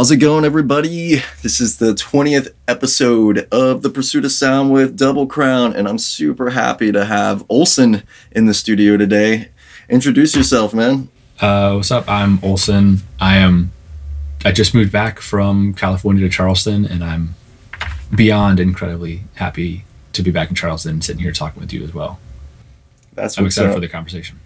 How's it going, everybody? This is the 20th episode of The Pursuit of Sound with Double Crown, and I'm super happy to have Olson in the studio today. Introduce yourself, man. Uh, what's up? I'm Olson. I am. I just moved back from California to Charleston, and I'm beyond incredibly happy to be back in Charleston, sitting here talking with you as well. That's I'm excited up. for the conversation.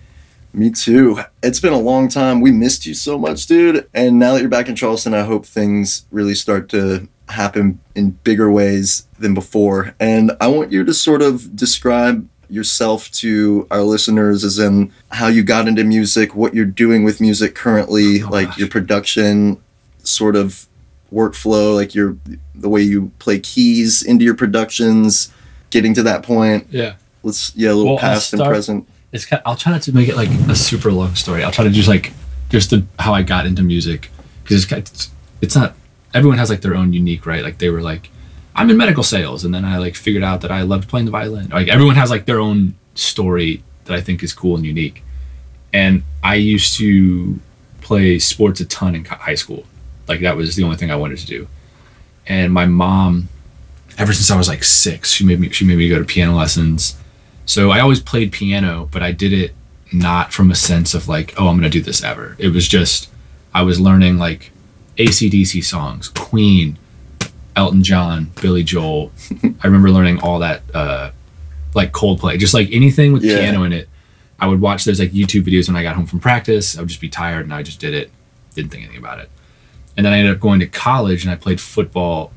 Me too. It's been a long time. We missed you so much, dude. And now that you're back in Charleston, I hope things really start to happen in bigger ways than before. And I want you to sort of describe yourself to our listeners as in how you got into music, what you're doing with music currently, Oh, like gosh. your production sort of workflow, like your the way you play keys into your productions, getting to that point. Yeah. Let's yeah, a little Well, past and present. It's. Kind I'll try not to make it like a super long story. I'll try to just like just the, how I got into music because it's, kind- it's it's not everyone has like their own unique right. Like they were like I'm in medical sales, and then I like figured out that I loved playing the violin. Like everyone has like their own story that I think is cool and unique. And I used to play sports a ton in high school. Like that was the only thing I wanted to do. And my mom, ever since I was like six, she made me she made me go to piano lessons. So I always played piano, but I did it not from a sense of like, oh, I'm gonna do this ever. It was just I was learning like ACDC songs, Queen, Elton John, Billy Joel. I remember learning all that, uh, like Coldplay, just like anything with Yeah. piano in it. I would watch those like YouTube videos when I got home from practice. I would just be tired and I just did it, didn't think anything about it. And then I ended up going to college and I played football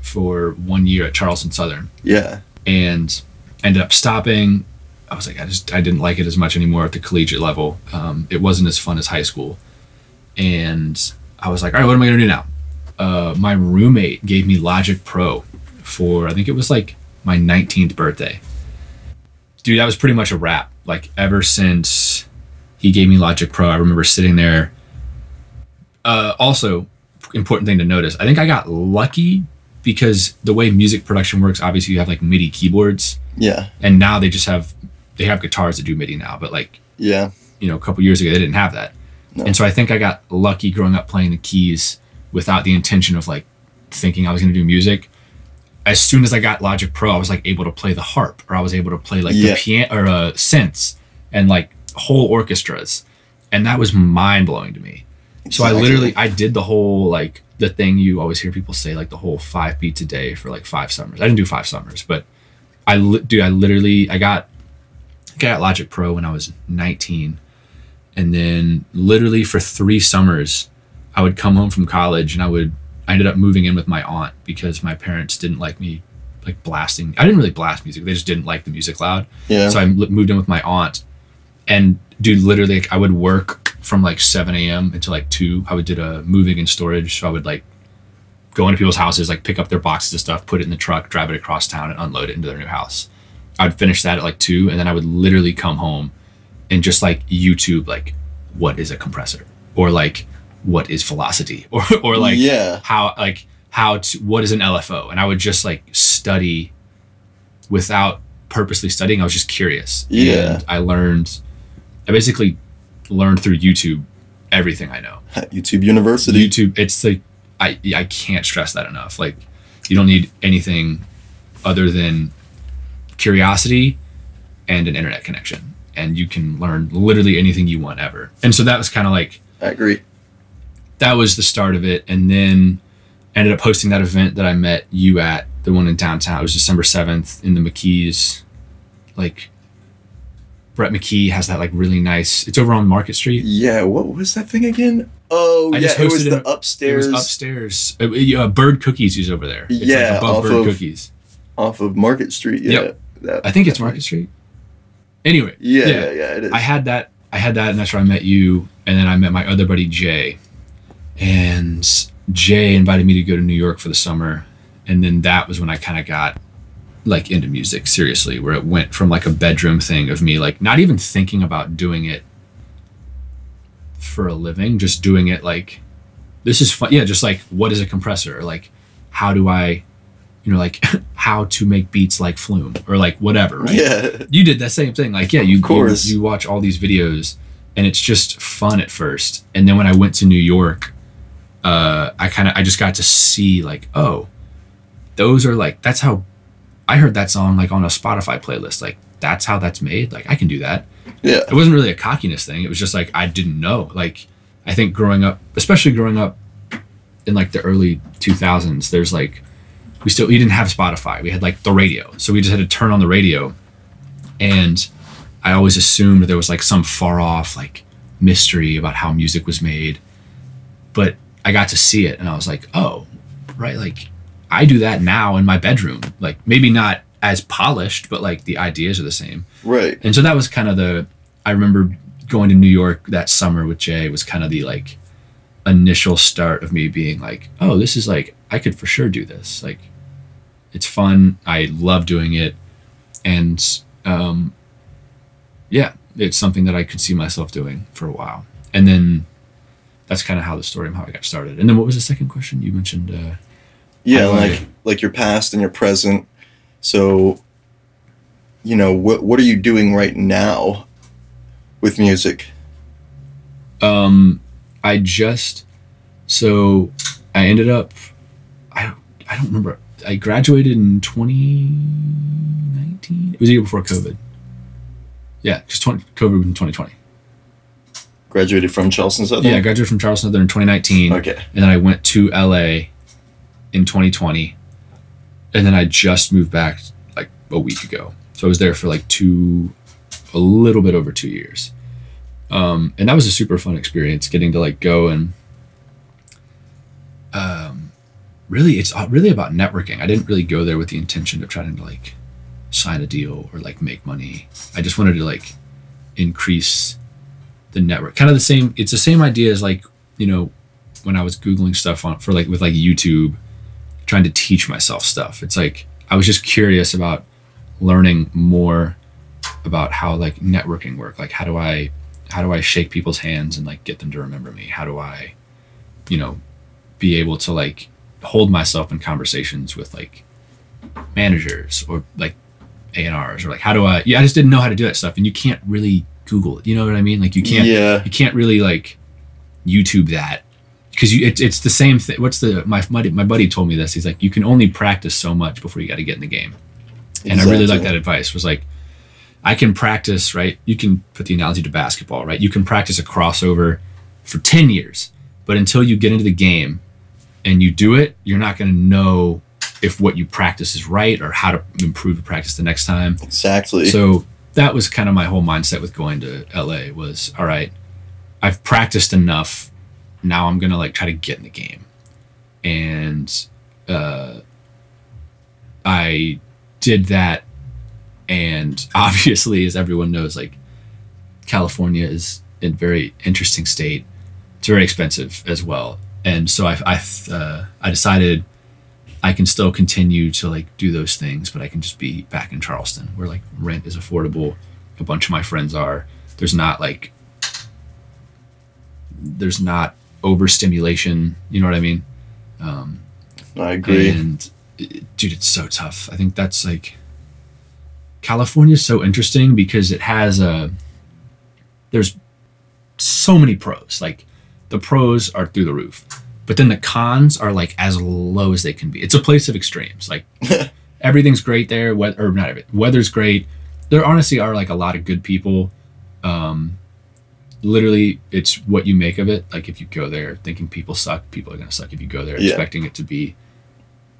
for one year at Charleston Southern Yeah. and ended up stopping. I was like, I just I didn't like it as much anymore at the collegiate level. Um, it wasn't as fun as high school, and I was like, all right, what am I gonna do now? Uh, my roommate gave me Logic Pro for I think it was like my 19th birthday. Dude, that was pretty much a wrap. Like ever since he gave me Logic Pro, I remember sitting there. Uh, also, important thing to notice, I think I got lucky because the way music production works, obviously you have like MIDI keyboards, Yeah. and now they just have they have guitars that do MIDI now, but like Yeah. you know a couple years ago they didn't have that, No. and so I think I got lucky growing up playing the keys without the intention of like thinking I was going to do music. As soon as I got Logic Pro, I was like able to play the harp, or I was able to play like Yeah. the piano or uh, synths and like whole orchestras, and that was mind blowing to me. So I literally I did the whole like the thing you always hear people say like the whole five beats a day for like five summers. I didn't do five summers, but I li- dude I literally I got I got Logic Pro when I was 19, and then literally for three summers I would come home from college and I would I ended up moving in with my aunt because my parents didn't like me like blasting. I didn't really blast music. They just didn't like the music loud. Yeah. So I moved in with my aunt, and dude, literally, like, I would work from like 7 a.m. until like 2. I would do a moving and storage. So I would like go into people's houses, like pick up their boxes of stuff, put it in the truck, drive it across town, and unload it into their new house. I'd finish that at like 2, and then I would literally come home and just like YouTube, like, what is a compressor? Or like, what is velocity? Or, or like, yeah. how like how to what is an LFO and I would just like study without purposely studying I was just curious Yeah. and I learned I basically learned through YouTube everything I know. YouTube University. YouTube it's like I I can't stress that enough. Like you don't need anything other than curiosity and an internet connection. And you can learn literally anything you want ever. And so that was kind of like I agree. that was the start of it. And then ended up hosting that event that i met you at the one in downtown. It was december 7th in the mckees like brett mckee has that like really nice it's over on market street Yeah. What was that thing again? Oh, I yeah. just It was the upstairs it was upstairs uh, uh, bird cookies is over there it's Yeah, like above off bird of- cookies off of Market Street. Yeah. Yep. That- i think it's market street anyway Yeah, yeah, yeah. It is. I had that. I had that, and that's where I met you. And then I met my other buddy Jay, and Jay invited me to go to New York for the summer. And then that was when I kind of got like into music seriously, where it went from like a bedroom thing of me like not even thinking about doing it for a living, just doing it like this is fun. Yeah, just like what is a compressor? Or like how do I, you know, like how to make beats like Flume or like whatever, right? Yeah. you did that same thing. Like, yeah, you, Of course. you you watch all these videos, and it's just fun at first. And then when I went to New York, uh, I kind of I just got to see like, oh, those are like that's how I heard that song like on a Spotify playlist. Like that's how that's made. Like I can do that. Yeah. It wasn't really a cockiness thing. It was just like I didn't know. Like I think growing up, especially growing up in like the early 2000s, there's like we still we didn't have Spotify. We had like the radio, so we just had to turn on the radio, and I always assumed there was like some far off like mystery about how music was made, but I got to see it, and I was like, oh, right, like I do that now in my bedroom. Like maybe not as polished, but like the ideas are the same. Right. And so that was kind of the I remember going to New York that summer with Jay was kind of the like initial start of me being like, oh, this is like I could for sure do this. Like it's fun. I love doing it. And um yeah, it's something that I could see myself doing for a while. And then that's kind of how the story and how I got started. And then what was the second question? You mentioned uh Yeah, like like your past and your present. So, you know, what what are you doing right now with music? Um, I just so I ended up I I don't remember. I graduated in 2019. It was the year before COVID. Yeah, because 20, COVID was in 2020. Graduated from Charleston Southern. Yeah, I graduated from Charleston Southern in 2019, Okay. and then I went to LA in 2020, and then I just moved back like a week ago. So I was there for like two, a little bit over two years, um, and that was a super fun experience. Getting to like go and, um, really, it's really about networking. I didn't really go there with the intention of trying to like sign a deal or like make money. I just wanted to like increase the network. Kind of the same. It's the same idea as like you know when I was googling stuff on for like with like YouTube, trying to teach myself stuff. It's like I was just curious about learning more about how like networking work. Like how do I how do I shake people's hands and like get them to remember me? How do I, you know, be able to like hold myself in conversations with like managers or like A&Rs or like how do I yeah I just didn't know how to do that stuff and you can't really Google it. You know what I mean? Like you can't Yeah. you can't really like YouTube that because you it, it's the same thing. What's the my my my buddy told me this. He's like you can only practice so much before you got to get in the game, and I really like that advice. Was like I can practice right. You can put the analogy to basketball right. You can practice a crossover for ten years, but until you get into the game and you do it, you're not going to know if what you practice is right or how to improve the practice the next time. Exactly. So that was kind of my whole mindset with going to LA was all right, I've practiced enough. Now I'm gonna like try to get in the game. And uh I did that and obviously as everyone knows, like California is a very interesting state. It's very expensive as well. And so I I uh, I decided I can still continue to like do those things, but I can just be back in Charleston where like rent is affordable. A bunch of my friends are. There's not like there's not overstimulation. You know what I mean? Um, I agree. and it- dude, it's so tough. I think that's like California is so interesting because it has a there's so many pros. Like the pros are through the roof, but then the cons are like as low as they can be. It's a place of extremes. Like everything's great there. Weather or not weather's great. There honestly are like a lot of good people. Um, literally, it's what you make of it. Like if you go there thinking people suck, people are gonna suck. If you go there Yeah. expecting it to be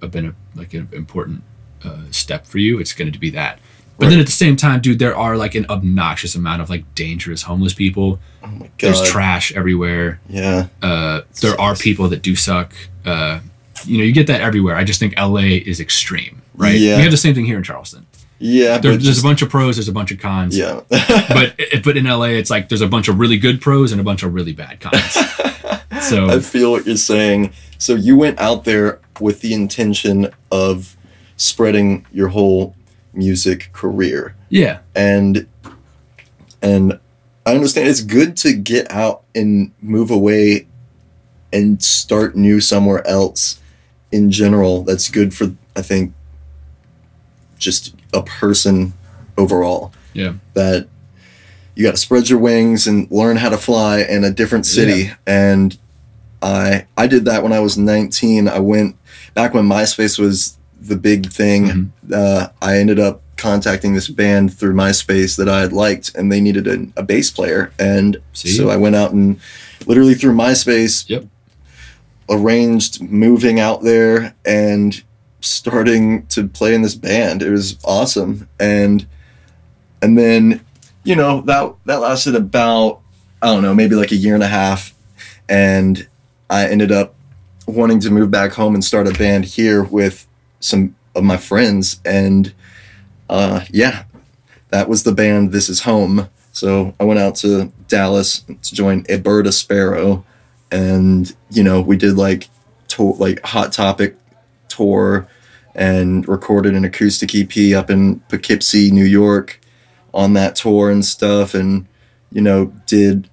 a been a, like an important uh, step for you, it's going to be that. But then at the same time, dude, there are like an obnoxious amount of like dangerous homeless people. oh my god. There's trash everywhere. yeah. Uh, there are people that do suck. Uh, you know, you get that everywhere. I just think LA is extreme, right? Yeah. We have the same thing here in Charleston. Yeah. There, there's just, a bunch of pros, there's a bunch of cons. Yeah. But but in LA, it's like there's a bunch of really good pros and a bunch of really bad cons. So I feel what you're saying. So you went out there with the intention of spreading your whole music career. yeah, and and I understand it's good to get out and move away and start new somewhere else in general. That's good for I think just a person overall. Yeah. That you got to spread your wings and learn how to fly in a different city and I I did that when I was 19. I went back when MySpace was the big thing. Mhm. Uh, I ended up contacting this band through MySpace that I had liked, and they needed a, a bass player, and See? so I went out and literally through MySpace Yep. arranged moving out there and starting to play in this band. It was awesome, and and then you know that that lasted about I don't know maybe like a year and a half, and I ended up wanting to move back home and start a band here with some of my friends, and uh, yeah, that was the band. This is home. So I went out to Dallas to join A Bird of Sparrow, and you know we did like to- like Hot Topic tour and recorded an acoustic EP up in Poughkeepsie, New York, on that tour and stuff, and you know did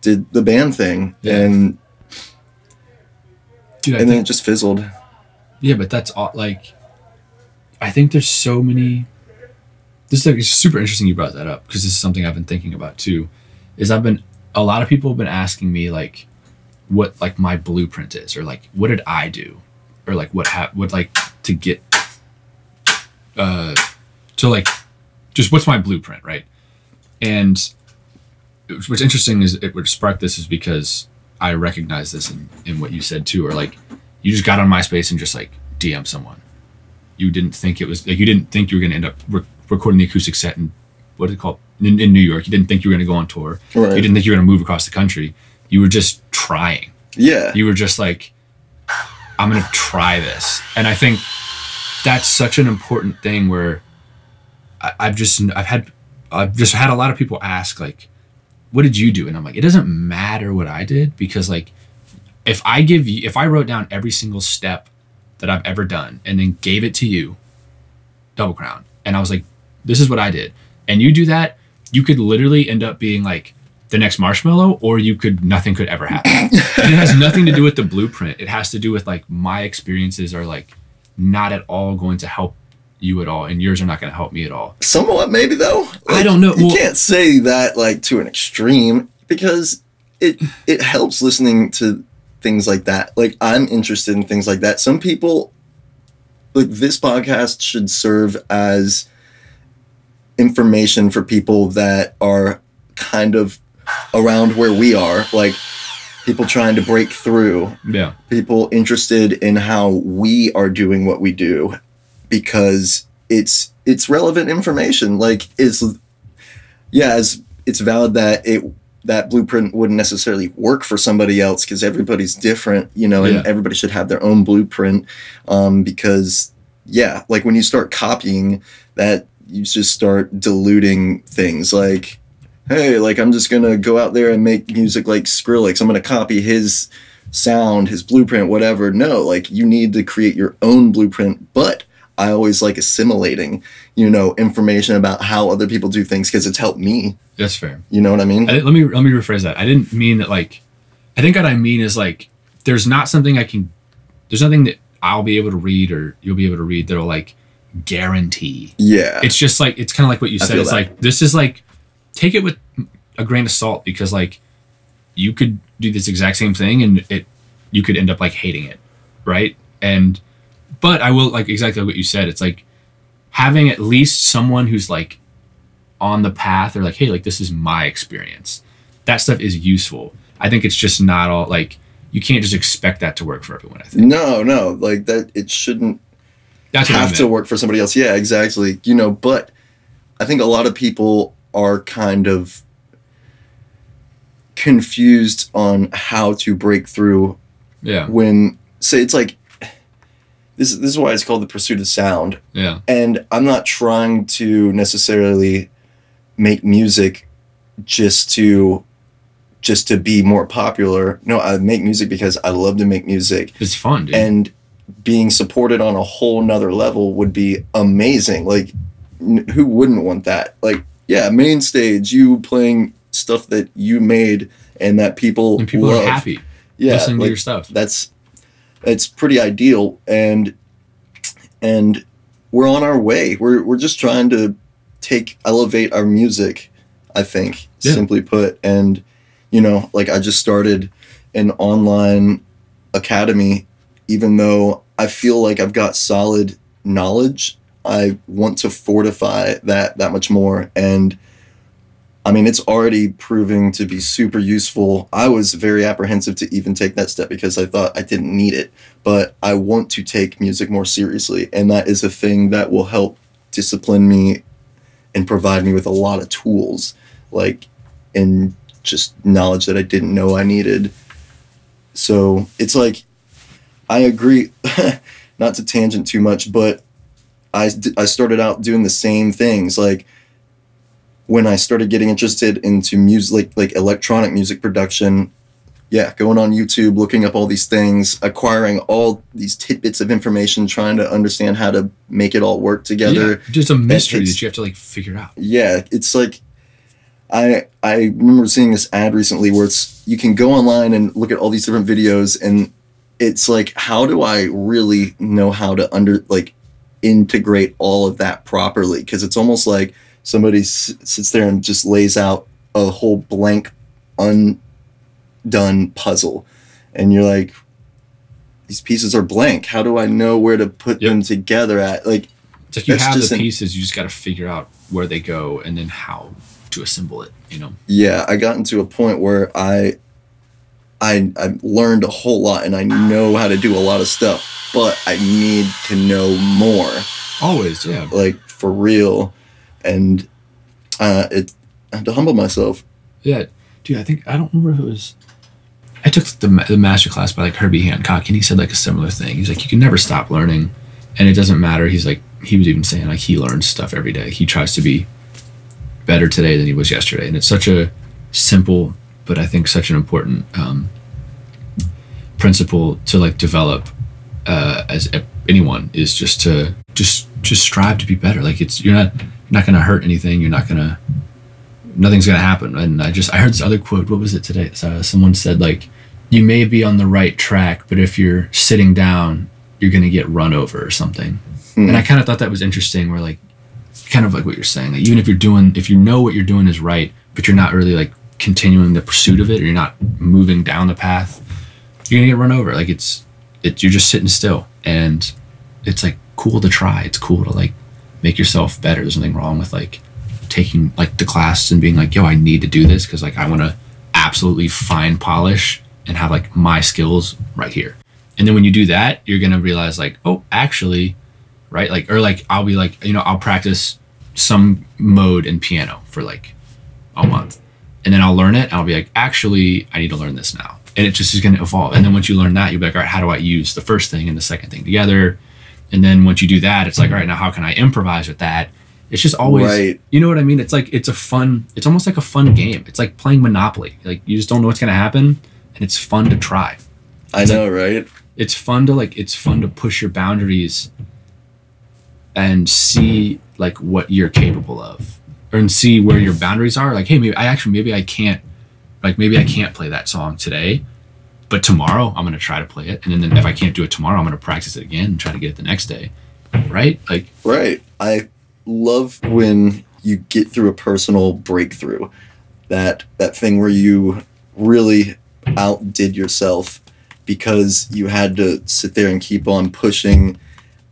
did the band thing, Yeah. and Dude, and then it just fizzled. yeah, but that's like, I think there's so many. This is like it's super interesting you brought that up because this is something I've been thinking about too. Is I've been a lot of people have been asking me like, what like my blueprint is, or like what did I do, or like what hap what like to get, uh, to like, just what's my blueprint, right? And what's interesting is it would spark this is because I recognize this in, in what you said too, or like you just got on MySpace and just like DM someone. You didn't think it was like you didn't think you were going to end up re- recording the acoustic set in what is it called in, in New York. You didn't think you were going to go on tour. Right. You didn't think you were going to move across the country. You were just trying. Yeah. You were just like, I'm going to try this, and I think that's such an important thing where I, I've just I've had I've just had a lot of people ask like, what did you do? And I'm like, it doesn't matter what I did because like if I give you if I wrote down every single step that I've ever done and then gave it to you, double crown, and I was like, this is what I did, and you do that, you could literally end up being like the next Marshmello, or you could nothing could ever happen. it has nothing to do with the blueprint. It has to do with like my experiences are like not at all going to help you at all, and yours are not going to help me at all. Somewhat, maybe though. I don't know. You Well- can't say that like to an extreme because it it helps listening to things like that. Like I'm interested in things like that. Some people like this podcast should serve as information for people that are kind of around where we are, like people trying to break through. Yeah, people interested in how we are doing what we do because it's it's relevant information. Like it's yeah it's, it's valid that it that blueprint wouldn't necessarily work for somebody else because everybody's different you know Yeah. and everybody should have their own blueprint um, because yeah like when you start copying that you just start diluting things. Like hey like i'm just gonna go out there and make music like skrillex i'm gonna copy his sound, his blueprint, whatever. No, like you need to create your own blueprint. But I always like assimilating, you know, information about how other people do things because it's helped me. that's fair. You know what I mean? I, let me let me rephrase that. I didn't mean that like. I think what I mean is like there's not something I can. There's nothing that I'll be able to read or you'll be able to read that'll like guarantee. yeah. It's just like it's kind of like what you said. It's that. like this is like take it with a grain of salt because like you could do this exact same thing and it you could end up like hating it, right? And but I will like exactly what you said. It's like having at least someone who's like on the path or like hey like this is my experience. That stuff is useful. I think it's just not all like you can't just expect that to work for everyone. I think no, no, like that. It shouldn't that's have to work for somebody else. Yeah, exactly. You know, but I think a lot of people are kind of confused on how to break through Yeah, when say it's like this this is why it's called the pursuit of sound. Yeah, and i'm not trying to necessarily make music just to just to be more popular. No i make music because i love to make music. It's fun, dude. and being supported on a whole nother level would be amazing. Like n- who wouldn't want that? Like yeah main stage you playing stuff that you made and that people and people love. are happy yeah listening like, to your stuff. that's it's pretty ideal and and we're on our way we're we're just trying to take elevate our music i think Yeah. simply put and you know like i just started an online academy, even though I feel like I've got solid knowledge. I want to fortify that that much more. And I mean, it's already proving to be super useful. I was very apprehensive to even take that step because I thought I didn't need it. But I want to take music more seriously. And that is a thing that will help discipline me and provide me with a lot of tools, like, and just knowledge that I didn't know I needed. So it's like, I agree, not to tangent too much, but I, I started out doing the same things. Like, when I started getting interested into music, like, like electronic music production, yeah, going on YouTube, looking up all these things, acquiring all these tidbits of information, trying to understand how to make it all work together. Yeah, just a mystery that you have to like figure out. Yeah, it's like I I remember seeing this ad recently where it's you can go online and look at all these different videos and it's like how do I really know how to under like integrate all of that properly because it's almost like somebody s- sits there and just lays out a whole blank undone puzzle and you're like these pieces are blank how do I know where to put Yep. them together at like It's like you have the pieces, you just got to figure out where they go and then how to assemble it. You know. yeah i got into a point where i i i learned a whole lot and i know how to do a lot of stuff but i need to know more Always, yeah. like for real and uh it i had to humble myself Yeah, dude. I think I don't remember if it was. I took the the master class by like Herbie Hancock, and he said like a similar thing. He's like, you can never stop learning, and it doesn't matter. He's like, he was even saying like he learns stuff every day. He tries to be better today than he was yesterday, and it's such a simple, but I think such an important um, principle to like develop uh, as anyone is just to just just strive to be better. Like it's you're not you're not gonna hurt anything. You're not gonna nothing's gonna happen. And I just I heard this other quote. What was it today? So someone said like, you may be on the right track, but if you're sitting down, you're gonna get run over or something. Hmm. And I kind of thought that was interesting. Where like, kind of like what you're saying. Like even if you're doing, if you know what you're doing is right, but you're not really like continuing the pursuit of it, or you're not moving down the path, you're gonna get run over. Like it's it you're just sitting still, and it's like cool to try. It's cool to like make yourself better. There's nothing wrong with like taking like the class and being like, yo, I need to do this because like I want to absolutely fine polish and have like my skills right here. And then when you do that, you're gonna realize like, oh, actually, right? Like or like I'll be like, you know, I'll practice some mode in piano for like a month. And then I'll learn it and I'll be like, actually, I need to learn this now. And it just is gonna evolve. And then once you learn that, you'll be like, all right, how do I use the first thing and the second thing together? And then once you do that, it's like, mm-hmm. all right, now how can I improvise with that? It's just always Right. you know what I mean? It's like it's a fun it's almost like a fun game. It's like playing Monopoly. Like you just don't know what's gonna happen and it's fun to try. i know right It's fun to like it's fun to push your boundaries and see like what you're capable of. And see where your boundaries are. Like, hey, maybe I actually maybe I can't like maybe I can't play that song today, but tomorrow I'm gonna try to play it. And then if I can't do it tomorrow, I'm gonna practice it again and try to get it the next day. Right? Like Right. I love when you get through a personal breakthrough. That that thing where you really outdid yourself because you had to sit there and keep on pushing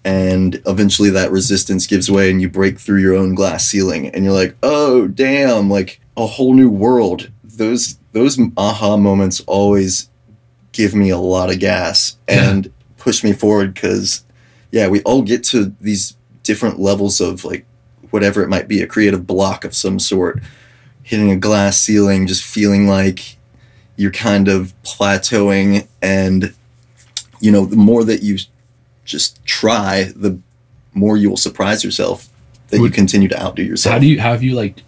and eventually that resistance gives way and you break through your own glass ceiling and you're like, "Oh, damn, like a whole new world." Those those aha moments always give me a lot of gas Yeah. and push me forward cuz yeah, we all get to these different levels of like whatever it might be, a creative block of some sort, hitting a glass ceiling, just feeling like you're kind of plateauing. And, you know, the more that you just try, the more you will surprise yourself that you continue to outdo yourself. how do you how have you like,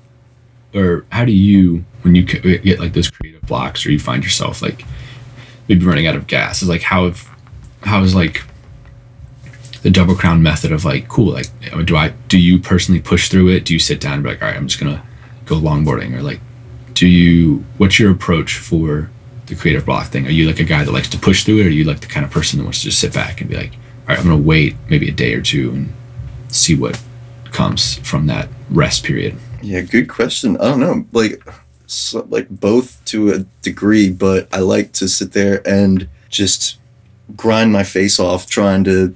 or how do you when you get like those creative blocks or you find yourself like maybe running out of gas? Is like how have how is like the double crown method of like cool like do I do you personally push through it? Do you sit down and be like all right I'm just gonna go longboarding or like do you what's your approach for the creative block thing? Are you like a guy that likes to push through it, or are you like the kind of person that wants to just sit back and be like right I'm gonna wait maybe a day or two and see what comes from that rest period? Yeah, good question. I don't know. Like so, like both to a degree, but I like to sit there and just grind my face off trying to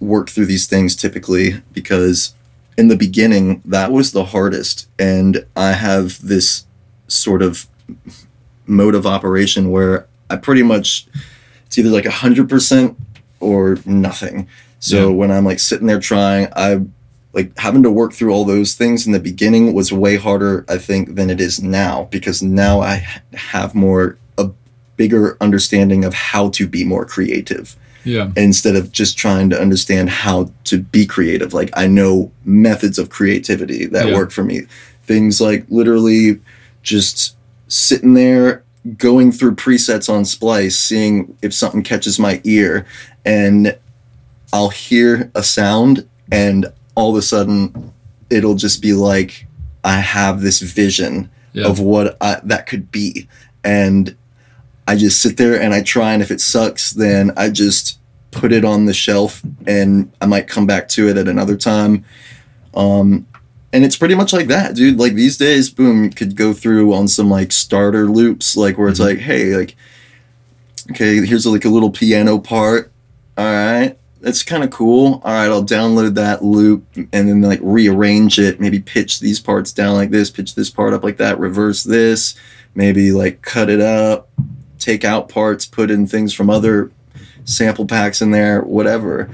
work through these things typically because in the beginning that was the hardest and I have this sort of mode of operation where I pretty much it's either like a hundred percent or nothing. So Yeah. when I'm like sitting there trying, I like having to work through all those things in the beginning was way harder, I think, than it is now because now I have more a bigger understanding of how to be more creative Yeah. instead of just trying to understand how to be creative. Like I know methods of creativity that Yeah. work for me. Things like literally just sitting there going through presets on Splice, seeing if something catches my ear and I'll hear a sound and all of a sudden it'll just be like I have this vision Yeah. of what I, that could be and I just sit there and I try and if it sucks then I just put it on the shelf and I might come back to it at another time um and it's pretty much like that dude like these days boom you could go through on some like starter loops like where it's Mhm. like hey like okay here's like a little piano part all right that's kind of cool. All right i'll download that loop and then like rearrange it. Maybe pitch these parts down like this pitch this part up like that reverse this. Maybe like cut it up take out parts put in things from other sample packs in there whatever.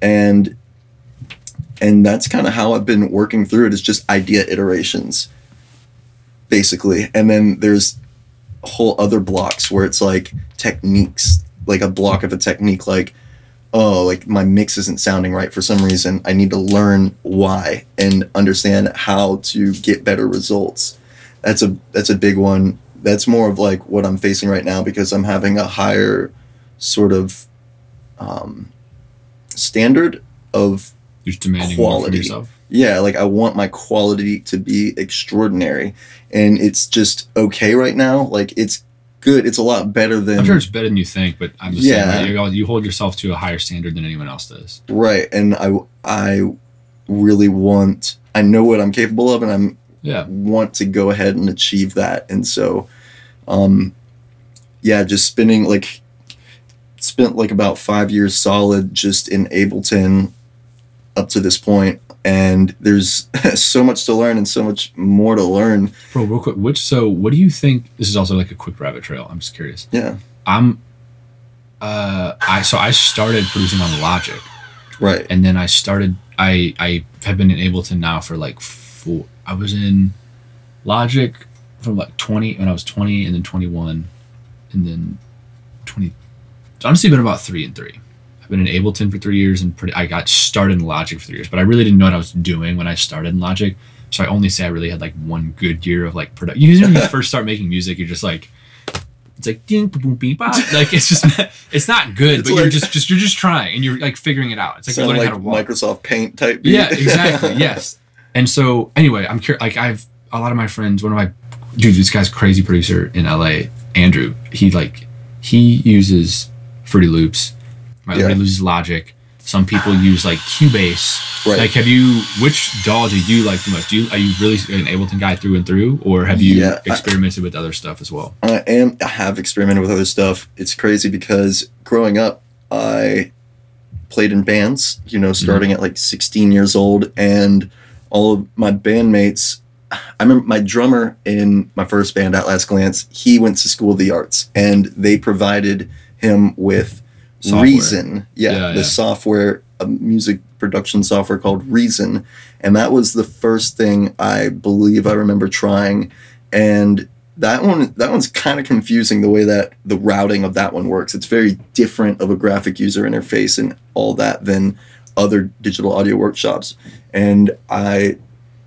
And and that's kind of how i've been working through it is just idea iterations basically. And then there's whole other blocks where it's like techniques like a block of a technique like oh like my mix isn't sounding right for some reason i need to learn why and understand how to get better results that's a that's a big one that's more of like what i'm facing right now because i'm having a higher sort of um, standard of You're demanding Quality. yourself. yeah like i want my quality to be extraordinary and it's just okay right now like it's good it's a lot better than I'm sure it's better than you think, but I'm just Yeah. saying, right? you, you hold yourself to a higher standard than anyone else does. right and i i really want i know what i'm capable of and i'm Yeah. want to go ahead and achieve that and so um yeah just spending like spent like about five years solid just in ableton up to this point and there's so much to learn and so much more to learn Bro, real quick, which so what do you think this is also like a quick rabbit trail. I'm just curious. yeah I'm uh I so I started producing on Logic right and then I started I I have been in Ableton now for like four I was in Logic from like 20 when I was 20 and then 21 and then 20 honestly been about 3 and 3 I've been in Ableton for 3 years and pretty I got started in Logic for 3 years but I really didn't know what I was doing when I started in Logic so I only say I really had like one good year of like production you know when you first start making music you're just like it's like ding boom beep bop. like it's just not, it's not good It's but you're just just you're just trying and you're like figuring it out it's like you're learning like how to walk microsoft paint type beat. yeah, exactly. yes. And so anyway, I'm curious. Like I've a lot of my friends. One of my dude, this guy's crazy producer in LA, Andrew. He like he uses Fruity Loops. Right, Yeah. Uses Logic. Some people use like Cubase. Right. Like, have you? Which DAW do you like the most? Do you are you really an Ableton guy through and through, or have you Yeah, I- experimented with other stuff as well? I am. I have experimented with other stuff. It's crazy because growing up, I played in bands. You know, starting mm-hmm. at like 16 years old, and all of my bandmates. I remember my drummer in my first band, At Last Glance. He went to School of the Arts, and they provided him with Software. Reason. Yeah, Yeah, the yeah. software, a music production software called Reason, and that was the first thing I believe I remember trying, and that one that one's kind of confusing the way that the routing of that one works. It's very different of a graphic user interface and all that than other digital audio workshops. And I,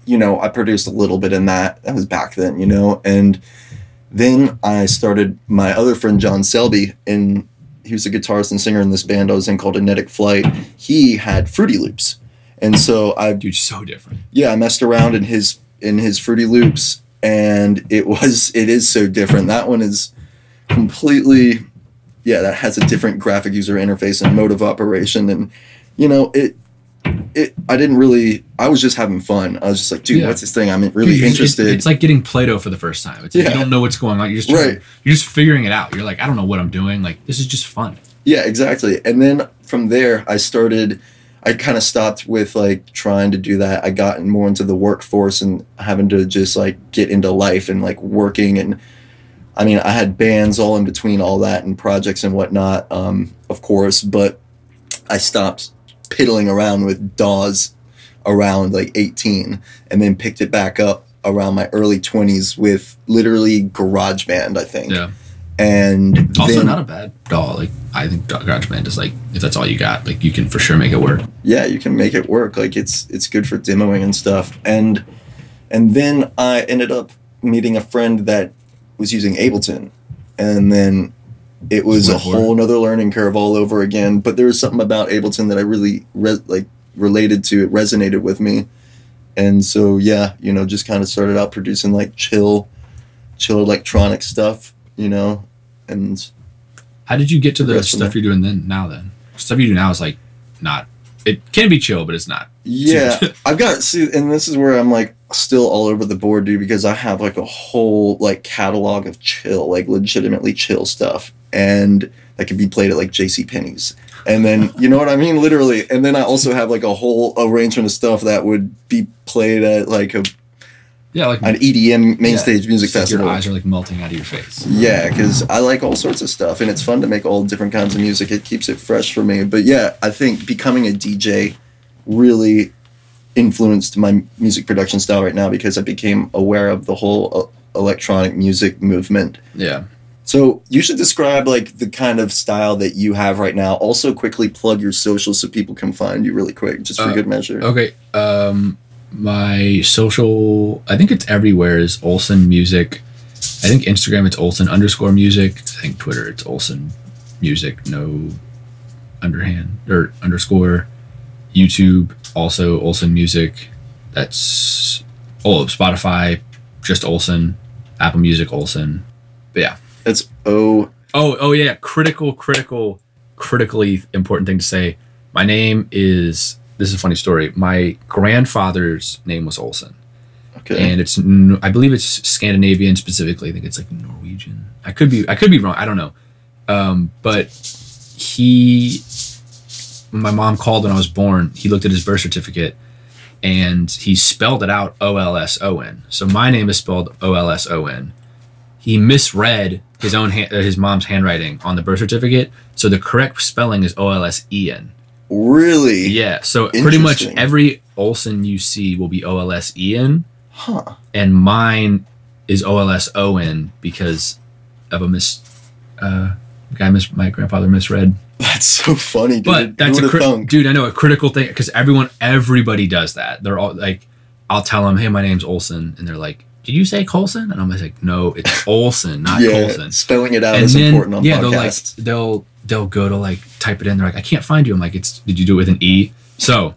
you know, I produced a little bit in that. That was back then, you know, and then I started my other friend John Selby and he was a guitarist and singer in this band I was in called Enetic Flight. He had Fruity Loops. And so I Dude, so different. yeah, I messed around in his in his Fruity Loops, and it was it is so different. That one is completely, yeah, that has a different graphic user interface and mode of operation, and you know it. It I didn't really I was just having fun. I was just like, dude, Yeah. what's this thing? I'm really Dude, interested. It's, like getting Play-Doh for the first time. It's like Yeah. you don't know what's going on. You're just trying- Right. you're just figuring it out. You're like, I don't know what I'm doing. Like this is just fun. Yeah, exactly. And then from there, I started. I kind of stopped with like trying to do that. I got more into the workforce and having to just like get into life and like working and. I mean, I had bands all in between all that and projects and whatnot, um, of course, but I stopped piddling around with DAWs around like 18 and then picked it back up around my early 20s with literally GarageBand, I think. Yeah. And Also, then- not a bad DAW. Like I think GarageBand is like if that's all you got, like you can for sure make it work. yeah you can make it work like it's it's good for demoing and stuff and and then i ended up meeting a friend that was using ableton and then it was a Went for it. whole nother learning curve all over again but there was something about ableton that i really re- like related to it resonated with me and so yeah you know just kind of started out producing like chill chill electronic stuff you know and How did you get to the stuff you're doing then now? Then stuff you do now is like not. It can be chill, but it's not. Yeah, I've got see, and this is where I'm like still all over the board, dude, because I have like a whole like catalog of chill, like legitimately chill stuff, and that can be played at like J.C. Penney's, and then you know what I mean, literally, and then I also have like a whole arrangement of stuff that would be played at like a Yeah, like an EDM main yeah, stage music festival. Your eyes are like melting out of your face. Yeah, because I like all sorts of stuff, and it's fun to make all different kinds of music. It keeps it fresh for me. But yeah, I think becoming a DJ really influenced my music production style right now because I became aware of the whole uh, electronic music movement. Yeah. So you should describe like the kind of style that you have right now. Also, quickly plug your social so people can find you really quick, just for Uh, good measure. Okay. Um, my social, I think it's everywhere. Is Olson Music. I think Instagram it's Olson underscore music. I think Twitter it's Olson music. No underhand or underscore. YouTube also Olson music. That's oh Spotify, just Olson. Apple Music Olson. But yeah. It's O. Oh, oh yeah, critical, critical, critically important thing to say. My name is. This is a funny story. My grandfather's name was Olson, Okay. and it's I believe it's Scandinavian specifically. I think it's like Norwegian. I could be I could be wrong. I don't know. Um, but he, when my mom called when I was born, he looked at his birth certificate, and he spelled it out O L S O N. So my name is spelled O L S O N he misread his own hand, uh, his mom's handwriting on the birth certificate. So the correct spelling is O L S E N. really? Yeah. So pretty much every Olson you see will be O L S E N, Huh. and mine is O L S O N because of a mis. Uh, guy mis- my grandfather misread. That's so funny, dude. But that's a cri- dude. I know a critical thing because everyone, everybody does that. They're all like, I'll tell them, "Hey, my name's Olson," and they're like, "Did you say Colson?" And I'm like, "No, it's Olson, not yeah, Colson." spelling it out and is then important on yeah, they'll like they'll they'll go to like type it in. They're like, I can't find you. I'm like, it's did you do it with an E? So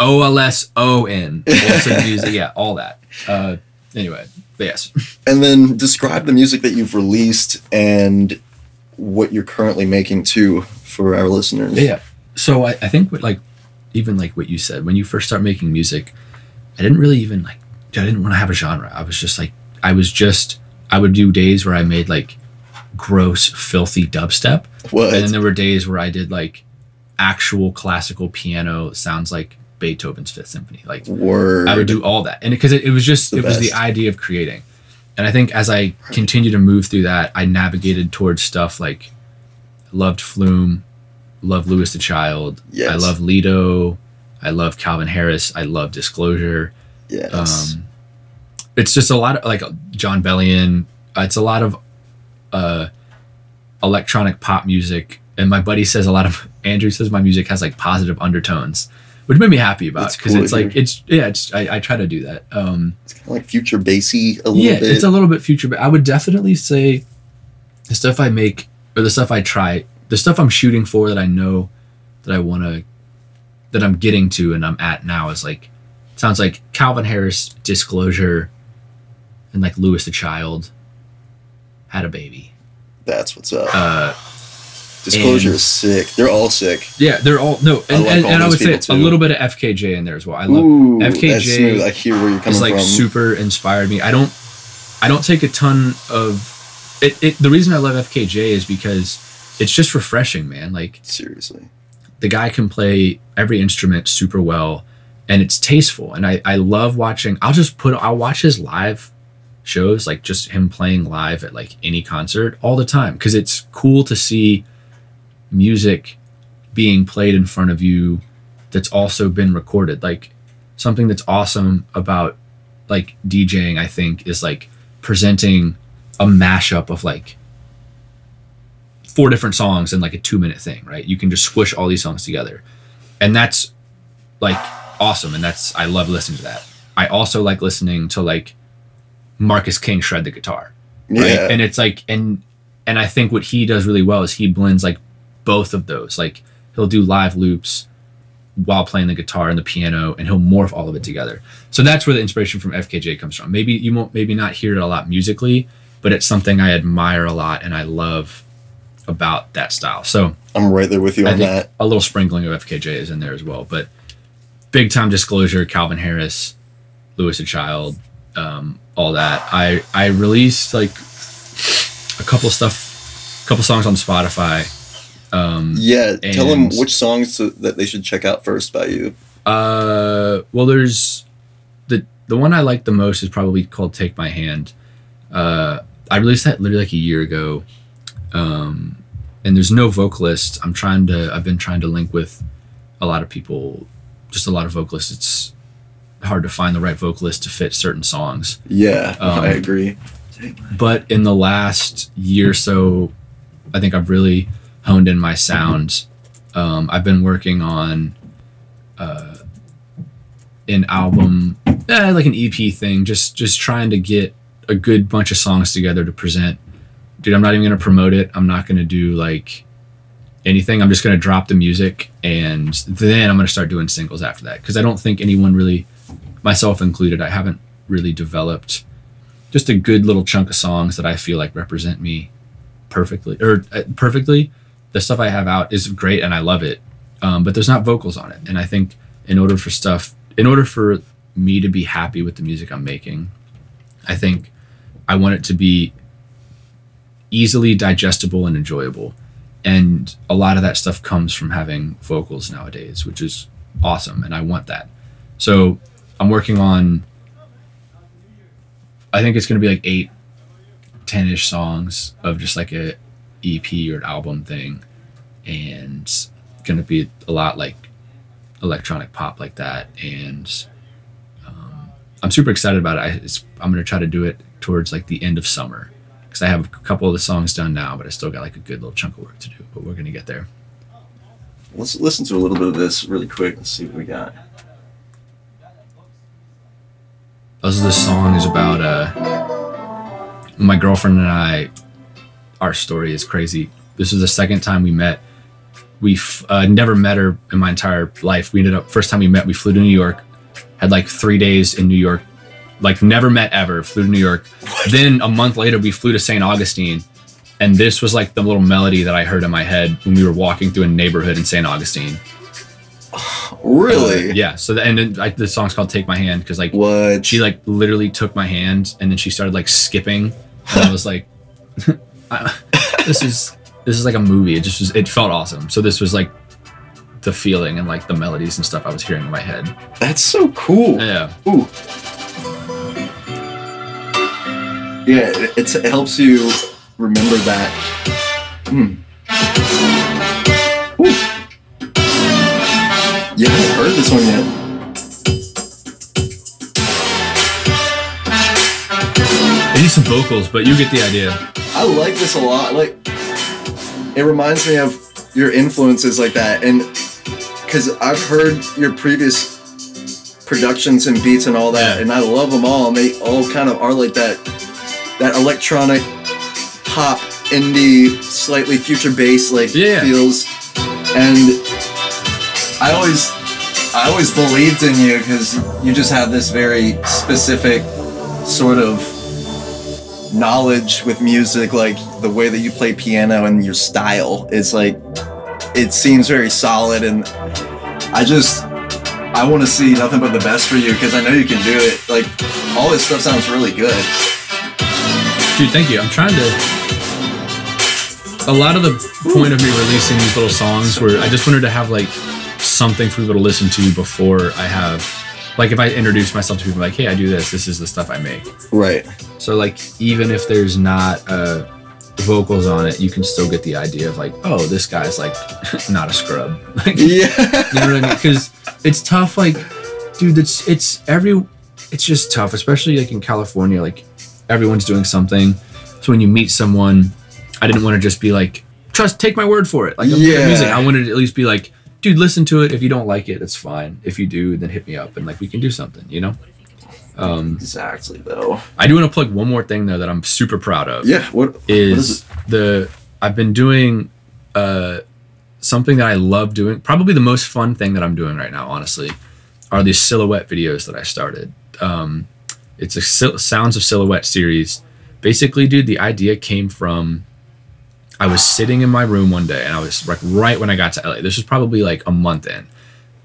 O L S O N. Olson music, yeah, all that. Uh, anyway, but yes. and then describe the music that you've released and what you're currently making too for our listeners. Yeah. So I, I think what like even like what you said when you first start making music, I didn't really even like I didn't want to have a genre. I was just like I was just I would do days where I made like gross filthy dubstep What? and then there were days where I did like actual classical piano sounds like Beethoven's Fifth Symphony. Like Word. I would do all that, and because it, it was just it was the idea of creating. And I think as I continue to move through that, I navigated towards stuff like loved Flume, loved Louis the Child, Yes. I love Lido, I love Calvin Harris, I love Disclosure. Yes. Um, it's just a lot of like Jon Bellion. Uh, it's a lot of uh, electronic pop music, and my buddy says a lot of Andrew says my music has like positive undertones, which made me happy about because cool it's like it's yeah it's I, I try to do that. Um, it's kind of like future bassy a little yeah, bit. it's a little bit future, but I would definitely say the stuff I make or the stuff I try, the stuff I'm shooting for that I know that I want to, that I'm getting to and I'm at now is like, sounds like Calvin Harris, Disclosure, and like Louis the Child had a baby. That's what's up. Uh, Disclosure And- is sick. They're all sick. Yeah, they're all no, and, like and, and I would say people, a little bit of FKJ in there as well. I love Ooh. FKJ I hear where you're coming is like from. super inspired me. I don't I don't take a ton of it, it. The reason I love FKJ is because it's just refreshing, man. Like Seriously. the guy can play every instrument super well and it's tasteful and I, I love watching i'll just put i'll watch his live shows like just him playing live at like any concert all the time because it's cool to see music being played in front of you that's also been recorded like something that's awesome about like djing i think is like presenting a mashup of like four different songs in like a two minute thing, right? You can just squish all these songs together. And that's like awesome. And that's, I love listening to that. I also like listening to like Marcus King shred the guitar, right? Yeah. And it's like, and, and I think what he does really well is he blends like both of those. Like he'll do live loops while playing the guitar and the piano and he'll morph all of it together. So that's where the inspiration from FKJ comes from. Maybe you won't maybe not hear it a lot musically, but it's something I admire a lot and I love about that style. So I'm right there with you I on that. a little sprinkling of FKJ is in there as well. But big time disclosure, Calvin Harris, Louis the Child, um, all that. I I released like a couple stuff, a couple songs on Spotify. Um, Yeah, tell them which songs to, that they should check out first by you. Uh, well, there's the the one I like the most is probably called "Take My Hand." Uh, I released that literally like a year ago, um, and there's no vocalist. I'm trying to. I've been trying to link with a lot of people, just a lot of vocalists. It's hard to find the right vocalist to fit certain songs. Yeah, Um, I agree. But in the last year or so, I think I've really honed in my sound. Um, I've been working on uh, an album, eh, like an EP thing, just just trying to get a good bunch of songs together to present. Dude, I'm not even gonna promote it. I'm not gonna do like anything. I'm just gonna drop the music and then I'm gonna start doing singles after that because I don't think anyone really, myself included, I haven't really developed just a good little chunk of songs that I feel like represent me perfectly or uh, perfectly. The stuff I have out is great and I love it, um, but there's not vocals on it. And I think in order for stuff, in order for me to be happy with the music I'm making, I think I want it to be easily digestible and enjoyable. And a lot of that stuff comes from having vocals nowadays, which is awesome. And I want that. So I'm working on I think it's gonna be like eight, ten ish songs of just like a EP or an album thing, and it's gonna be a lot like electronic pop like that. And um, I'm super excited about it. I, it's, I'm gonna try to do it towards like the end of summer because I have a couple of the songs done now, but I still got like a good little chunk of work to do. But we're gonna get there. Let's listen to a little bit of this really quick. Let's see what we got. Also, this song is about uh, my girlfriend and I. Our story is crazy. This is the second time we met. We f- uh, never met her in my entire life. We ended up first time we met. We flew to New York, had like three days in New York, like never met ever. Flew to New York. Then a month later, we flew to St. Augustine, and this was like the little melody that I heard in my head when we were walking through a neighborhood in St. Augustine. Really? Uh, yeah. So the, and then I, the song's called "Take My Hand" because like What? she like literally took my hand and then she started like skipping and i was like this is this is like a movie it just was it felt awesome so this was like the feeling and like the melodies and stuff i was hearing in my head That's so cool. yeah Ooh. Yeah, it, it's, it helps you remember that. Hmm. Yeah, I haven't heard this one yet. it needs some vocals but you get the idea I like this a lot. Like, it reminds me of your influences like that, and because I've heard your previous productions and beats and all that, Yeah. and I love them all, and they all kind of are like that, that electronic pop indie, slightly future bass like Yeah. feels, and I always, I always believed in you because you just have this very specific sort of knowledge with music like the way that you play piano and your style is like it seems very solid and I just I want to see nothing but the best for you because I know you can do it. Like all this stuff sounds really good. Dude, thank you. I'm trying to. A lot of the point of me releasing these little songs were I just wanted to have like something for people to listen to before I have, like, if I introduce myself to people, like, hey, I do this. This is the stuff I make. Right. So like, even if there's not uh, vocals on it, you can still get the idea of like, oh, this guy's like not a scrub. Like, Yeah. you know what I mean? Because it's tough. Like, dude, it's it's every. It's just tough, especially like in California. Like, everyone's doing something. So when you meet someone, I didn't want to just be like, trust, take my word for it. Like, I'm good at Yeah. music. I wanted to at least be like, dude, listen to it. If you don't like it, it's fine. If you do, then hit me up and like we can do something. You know. Um, exactly though. I do want to plug one more thing though that I'm super proud of Yeah. What is, is the I've been doing uh, something that I love doing. Probably the most fun thing that I'm doing right now, honestly, are these silhouette videos that I started. Um, it's a Sil- Sounds of Silhouette series. Basically, dude, the idea came from I was sitting in my room one day, and I was like right when I got to LA. This was probably like a month in.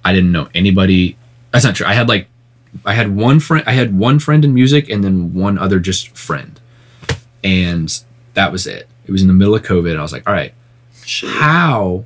I didn't know anybody. That's not true. I had like I had one friend. I had one friend in music, and then one other just friend, and that was it. It was in the middle of COVID. and I was like, all right, shit? how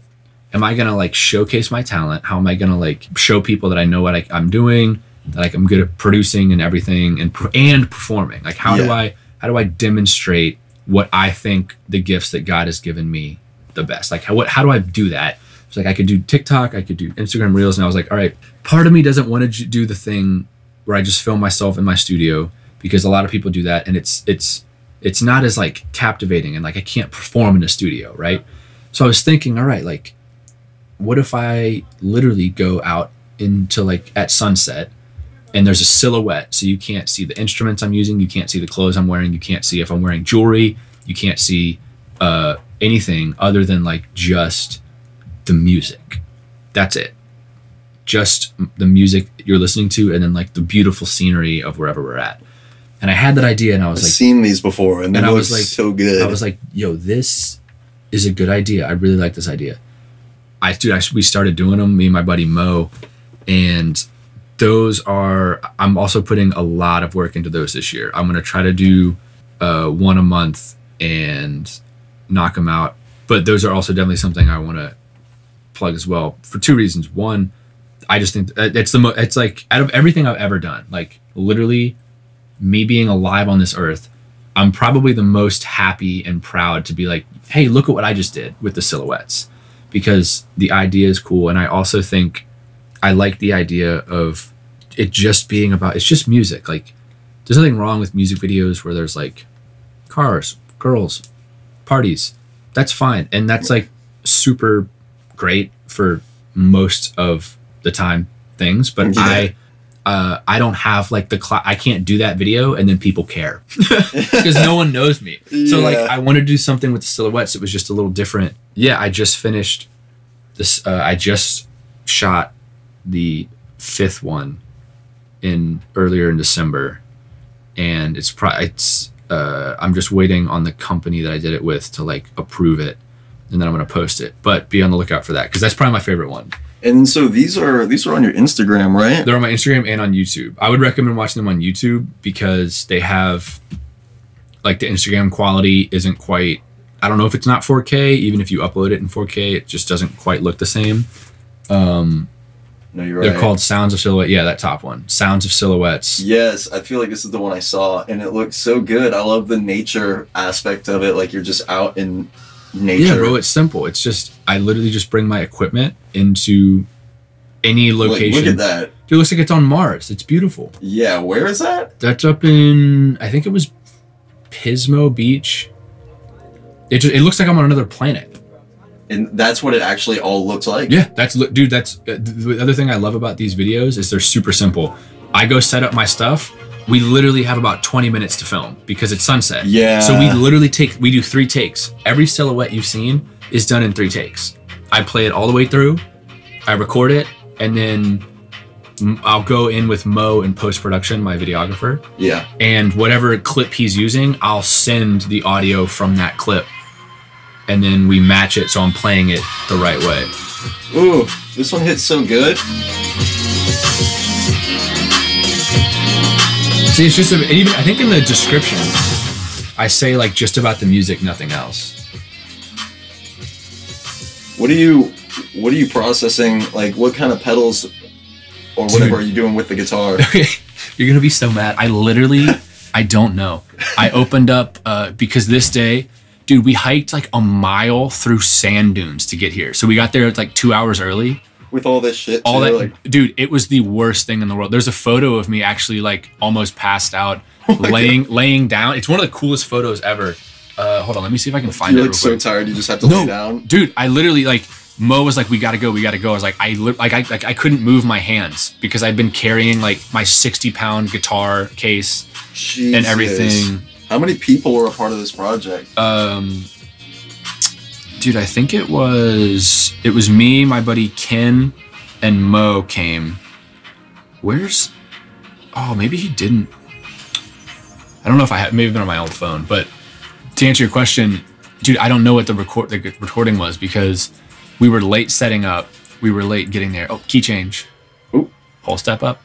am I gonna like showcase my talent? How am I gonna like show people that I know what I, I'm doing, like I'm good at producing and everything, and and performing? Like, how do I how do I demonstrate what I think the gifts that God has given me the best? Like, how what how do I do that? It's like I could do TikTok, I could do Instagram Reels, and I was like, all right, part of me doesn't want to do the thing where I just film myself in my studio because a lot of people do that, and it's it's it's not as like captivating and like I can't perform in a studio, right? So I was thinking, all right, like, what if I literally go out into like at sunset and there's a silhouette, so you can't see the instruments I'm using, you can't see the clothes I'm wearing, you can't see if I'm wearing jewelry, you can't see uh, anything other than like just the music. That's it. Just the music you're listening to, and then like the beautiful scenery of wherever we're at. And I had that idea, and I was I've like, seen these before, and, and I was like- so good. I was like, yo, this is a good idea. I really like this idea. I dude, I, we started doing them, me and my buddy Mo, and those are. I'm also putting a lot of work into those this year. I'm gonna try to do uh, one a month and knock them out. But those are also definitely something I want to plug as well for two reasons. One, I just think it's the mo- it's like out of everything I've ever done, like literally me being alive on this earth, I'm probably the most happy and proud to be like, hey, look at what I just did with the silhouettes. Because the idea is cool. And I also think I like the idea of it just being about it's just music. Like there's nothing wrong with music videos where there's like cars, girls, parties. That's fine. And that's like super great for most of the time things. But Yeah. I uh, I don't have like the cl- I can't do that video and then people care because no one knows me. So like I wanted to do something with the silhouettes. It was just a little different. Yeah, I just finished this. Uh, I just shot the fifth one in earlier in December, and it's pro- it's uh, I'm just waiting on the company that I did it with to like approve it, and then I'm gonna post it. But be on the lookout for that because that's probably my favorite one. and so these are these are on your Instagram, right? They're on my Instagram and on YouTube. I would recommend watching them on YouTube because they have like the Instagram quality isn't quite I don't know if it's not 4K, even if you upload it in 4K, it just doesn't quite look the same. Um, No, you're they're right. called Sounds of Silhouette. Yeah, that top one. Sounds of Silhouettes. Yes, I feel like this is the one I saw, and it looks so good. I love the nature aspect of it. Like you're just out in nature. Yeah, bro, it's simple. It's just I literally just bring my equipment into any location. Look, at that. Dude, it looks like it's on Mars. It's beautiful. Yeah, where is that? That's up in I think it was Pismo Beach. It just, it looks like I'm on another planet. And that's what it actually all looks like. Yeah, that's dude. That's uh, the other thing I love about these videos is they're super simple. I go set up my stuff. We literally have about 20 minutes to film because it's sunset. Yeah. So we literally take we do three takes. Every silhouette you've seen is done in three takes. I play it all the way through. I record it, and then I'll go in with Mo in post production, my videographer, Yeah. and whatever clip he's using, I'll send the audio from that clip and then we match it so I'm playing it the right way. Ooh, this one hits so good. See, it's just a, even I think in the description, I say like just about the music, nothing else. What are you what are you processing? Like what kind of pedals or whatever Dude. are you doing with the guitar? You're gonna be so mad. I literally, I don't know. I opened up uh, because this day, dude, we hiked like a mile through sand dunes to get here. So we got there like two hours early. with all this shit. All too, that, like dude, it was the worst thing in the world. There's a photo of me actually like almost passed out, laying laying down. It's one of the coolest photos ever. Uh, hold on, let me see if I can find you're it. like real so quick. tired you just have to No, lay down. dude, I literally like Mo was like, "We gotta go, we gotta go." I was like, I li- like I like I couldn't move my hands because I'd been carrying like my sixty pound guitar case and everything. How many people were a part of this project? Um, dude, I think it was it was me, my buddy Ken, and Mo came. Where's? Oh, maybe he didn't. I don't know if I had maybe been on my old phone, but to answer your question, dude, I don't know what the record the recording was because we were late setting up. We were late getting there. Oh, key change. Oop. Whole step up.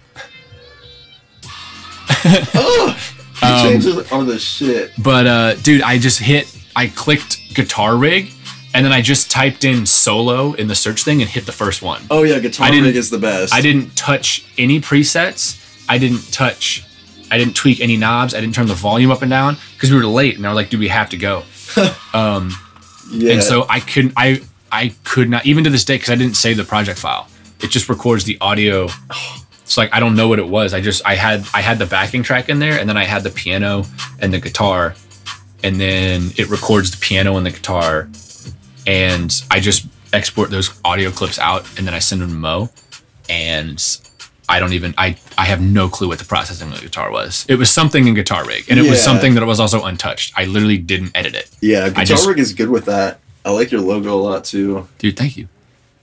oh, Um, changes are the shit. But uh, dude, I just hit, I clicked guitar rig, and then I just typed in solo in the search thing and hit the first one. Oh yeah, guitar rig is the best. I didn't touch any presets. I didn't touch, I didn't tweak any knobs. I didn't turn the volume up and down because we were late, and I was like, dude, we have to go. um, Yeah. and so I couldn't, I, I could not even to this day because I didn't save the project file. It just records the audio. It's like I don't know what it was. I just I had I had the backing track in there, and then I had the piano and the guitar, and then it records the piano and the guitar, and I just export those audio clips out, and then I send them to Mo, and I don't even I I have no clue what the processing of the guitar was. It was something in Guitar Rig, and it was something that was also untouched. I literally didn't edit it, yeah, guitar just- rig is good with that. I like your logo a lot too. dude. Thank you.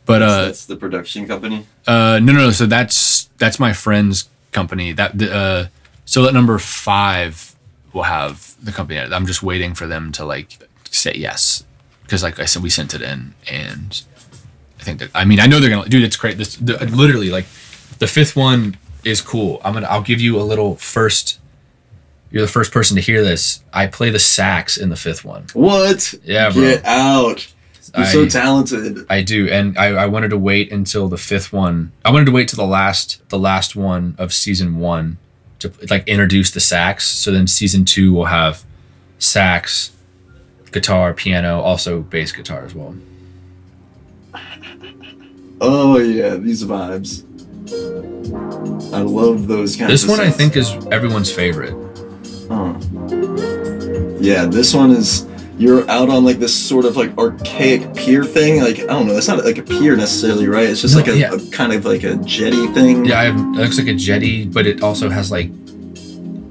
But uh, That's the production company. Uh, no, no, no. So that's that's my friend's company. That uh, so that number five will have the company. I'm just waiting for them to like say yes, because like I said, we sent it in, and I think that I mean I know they're gonna. Dude, it's great. This the, literally like the fifth one is cool. I'm gonna I'll give you a little first. You're the first person to hear this. I play the sax in the fifth one. What? Yeah, bro. Get out. You're I- so talented. I do, and I, I wanted to wait until the fifth one. I wanted to wait till the last the last one of season one to like introduce the sax. So then season two will have sax, guitar, piano, also bass guitar as well. Oh yeah, these vibes. I love those kinds. This of one I think is everyone's favorite. Huh. Yeah, this one is. You're out on like this sort of like archaic pier thing. Like I don't know, it's not like a pier necessarily, right? It's just No, like a, yeah. a kind of like a jetty thing. Yeah, it looks like a jetty, but it also has like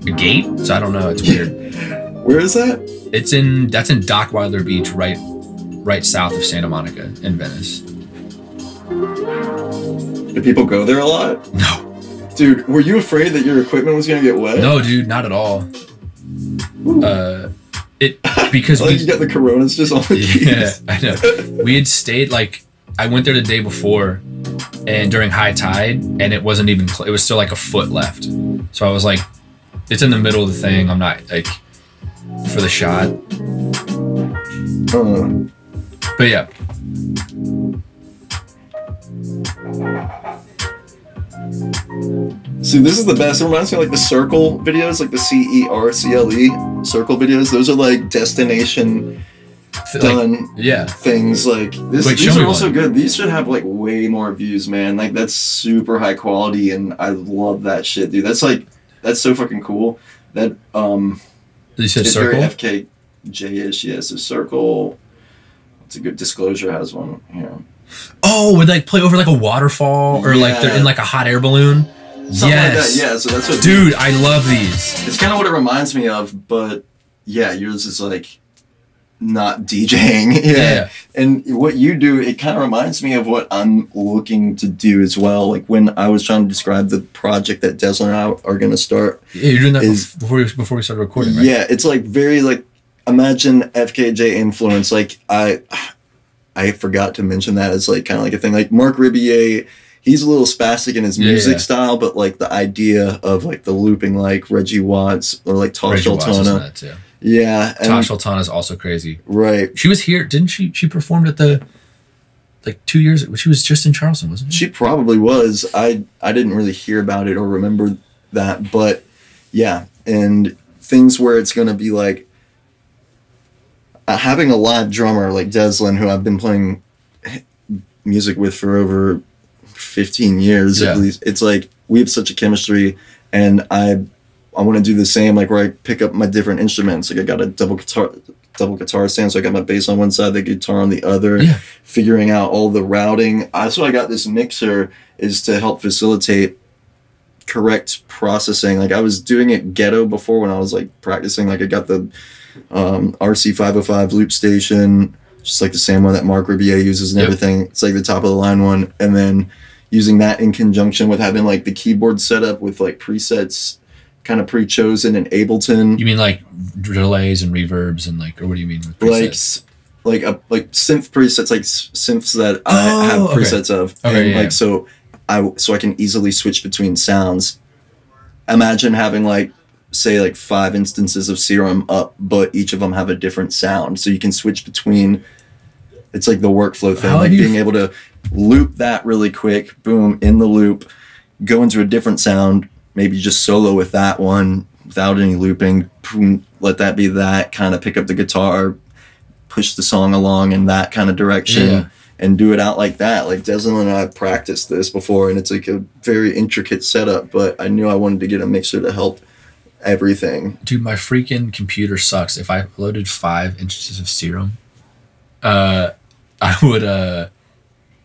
a gate. So I don't know. It's weird. Where is that? It's in that's in Dockweiler Beach, right, right south of Santa Monica in Venice. Do people go there a lot? No, Dude, were you afraid that your equipment was gonna get wet? No, dude, not at all. Uh, it because Like we you got the coronas just on the yeah, keys. I know. We had stayed like I went there the day before, and during high tide, and it wasn't even. It was still like a foot left. So I was like, it's in the middle of the thing. I'm not like for the shot, Uh, but yeah. See, this is the best. It reminds me of like the Cercle videos, like the C E R C L E Cercle videos. Those are like destination like, done yeah, things. Like this, Wait, these are also one. good. These should have like way more views, man. Like that's super high quality, and I love that shit, dude. That's like that's so fucking cool. That um, you said it's Cercle. very FKJ-ish. Yeah, so Cercle. It's a good disclosure has one here. Oh, would like play over like a waterfall or like they're in like a hot air balloon? Something yes, like. Yeah, so that's what dude, I love these. It's kind of what it reminds me of, but yeah, yours is like not DJing. yeah. Yeah. And what you do, it kind of reminds me of what I'm looking to do as well. Like when I was trying to describe the project that Desler and I are going to start. Yeah, you're doing that Is- before we, before we started recording, right? Yeah, it's like very like imagine FKJ influence. Like I, I forgot to mention that as like kind of like a thing. Like Marc Rebillet, he's a little spastic in his music yeah. style, but like the idea of like the looping, like Reggie Watts or like Tash Sultana. yeah. And, Tash Sultana is also crazy. right. She was here, didn't she? She performed at the like two years. She was just in Charleston, wasn't she? She probably was. I I didn't really hear about it or remember that, but yeah, and things where it's gonna be like uh, having a live drummer like Deslin, who I've been playing music with for over fifteen years Yeah. at least. It's like we have such a chemistry, and I I want to do the same. Like where I pick up my different instruments. Like I got a double guitar. Double guitar stand, so I got my bass on one side, the guitar on the other Yeah. figuring out all the routing. That's why I got this mixer is to help facilitate correct processing. Like I was doing it ghetto before when I was like practicing. Like I got the um, RC five hundred five loop station, just like the same one that Marc Rebillet uses and Yep. everything. It's like the top of the line one, and then using that in conjunction with having like the keyboard set up with like presets kind of pre-chosen in Ableton You mean like delays and reverbs and like, or what do you mean with like presets? like a like synth presets like synths that I Oh, have okay. presets of Okay, and yeah, like yeah. so I so I can easily switch between sounds imagine having like say like five instances of serum up but each of them have a different sound so you can switch between it's like the workflow thing How like being able to loop that really quick boom in the loop go into a different sound maybe just solo with that one without any looping boom, let that be that kind of pick up the guitar push the song along in that kind of direction Yeah. and do it out like that like Deslin and I practiced this before and it's like a very intricate setup but I knew I wanted to get a mixer to help everything Dude, my freaking computer sucks. If I loaded five inches of serum, uh, I would uh,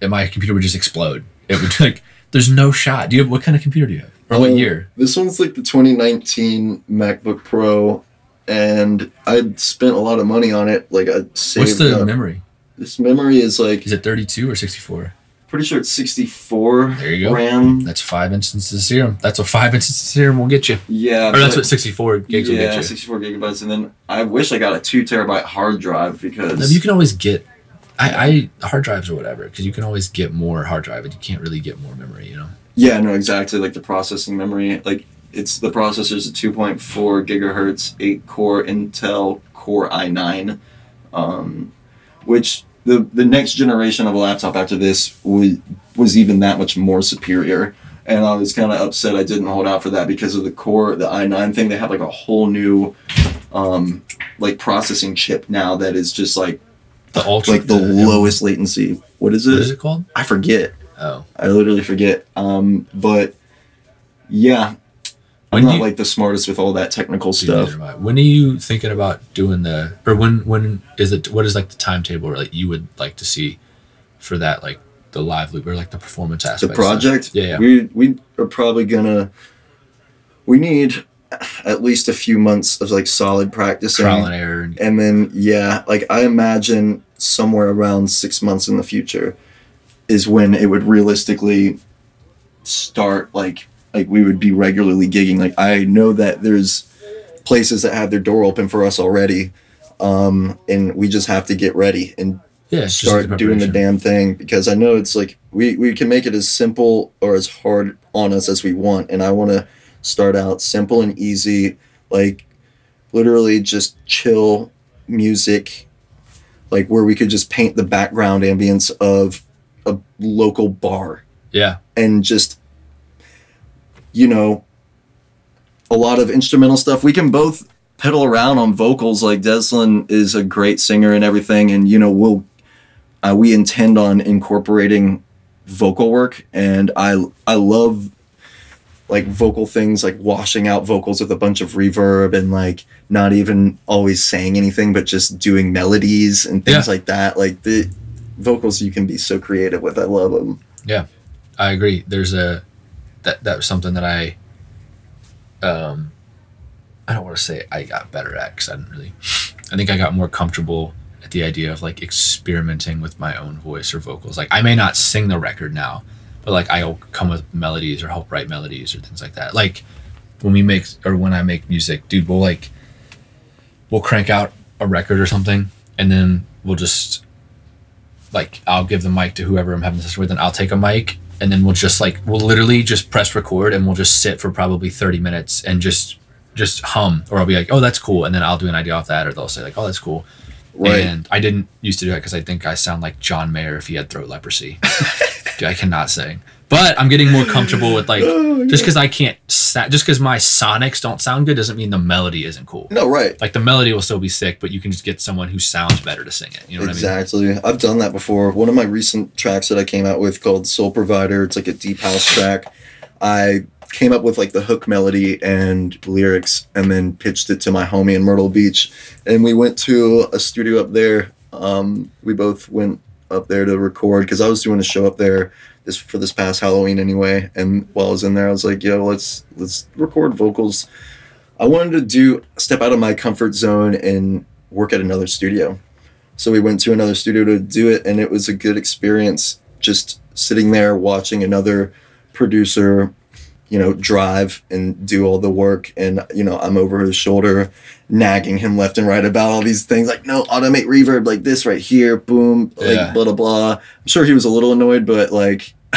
and my computer would just explode. It would like, there's no shot. Do you have what kind of computer do you have, or what Um, year? This one's like the 2019 MacBook Pro, and I spent a lot of money on it. Like I saved What's the up. memory? This memory is like Is it 32 or 64? Pretty sure it's 64 There you go. RAM. That's five instances of serum. That's what five instances of serum will get you. Yeah, Or that's what 64 gigs will get you. 64 gigabytes, and then I wish I got a two terabyte hard drive because No, you can always get, I, I hard drives or whatever, because you can always get more hard drive, and you can't really get more memory. You know. Yeah, no, exactly. Like the processing memory, like it's the processor's a 2.4 gigahertz, eight core Intel Core i9, um, which the the next generation of a laptop after this was was even that much more superior. And I was kind of upset I didn't hold out for that because of the core, the i9 thing. They have like a whole new, um, like processing chip now that is just like The ultra, like the lowest latency. What is it? What is it called? I forget. Oh, I literally forget. Um, but yeah, I'm When not you- like the smartest with all that technical stuff. neither am I. When are you thinking about doing the, or when when is it? What is like the timetable, or like you would like to see for that, like the live loop or like the performance aspect? The project, Yeah, yeah. we we are probably gonna. We need at least a few months of like solid practicing, Trial and error. And, and then yeah, like I imagine somewhere around six months in the future is when it would realistically start like like we would be regularly gigging. Like i know that there's places that have their door open for us already um and we just have to get ready and yeah, start like doing the damn thing because i know it's like we we can make it as simple or as hard on us as we want and i want to start out simple and easy like literally just chill music like where we could just paint the background ambience of a local bar Yeah, and just you know a lot of instrumental stuff. We can both pedal around on vocals. Like Deslin is a great singer and everything. And you know we'll uh, we intend on incorporating vocal work. And I I love like vocal things like washing out vocals with a bunch of reverb and like not even always saying anything but just doing melodies and things Yeah. like that. Like the vocals you can be so creative with. I love them yeah I agree. There's a that that was something that I um I don't want to say I got better at because I didn't really. I think I got more comfortable at the idea of like experimenting with my own voice or vocals. Like I may not sing the record now, but like I'll come with melodies or help write melodies or things like that. Like when we make or when I make music, dude, we'll like we'll crank out a record or something, and then we'll just like I'll give the mic to whoever I'm having this with, and I'll take a mic, and then we'll just like we'll literally just press record, and we'll just sit for probably thirty minutes and just just hum, or I'll be like, oh that's cool, and then I'll do an idea off that, or they'll say like, oh that's cool. Right. And I didn't used to do that because I think I sound like John Mayer if he had throat leprosy. Dude, I cannot sing. But I'm getting more comfortable with like Oh, just because I can't sa- just because my sonics don't sound good doesn't mean the melody isn't cool. No, right. Like the melody will still be sick, but you can just get someone who sounds better to sing it. You know what exactly. I've done that before. One of my recent tracks that I came out with called Soul Provider, it's like a deep house track. I came up with like the hook melody and lyrics and then pitched it to my homie in Myrtle Beach. And we went to a studio up there. Um, we both went up there to record because I was doing a show up there this for this past Halloween anyway. And while I was in there, I was like, yo, let's let's record vocals. I wanted to do step out of my comfort zone and work at another studio. So we went to another studio to do it, and it was a good experience. Just sitting there watching another producer, you know, drive and do all the work, and you know, I'm over his shoulder, nagging him left and right about all these things, like no automate reverb, like this right here, boom, like Yeah. blah blah blah. I'm sure he was a little annoyed, but like.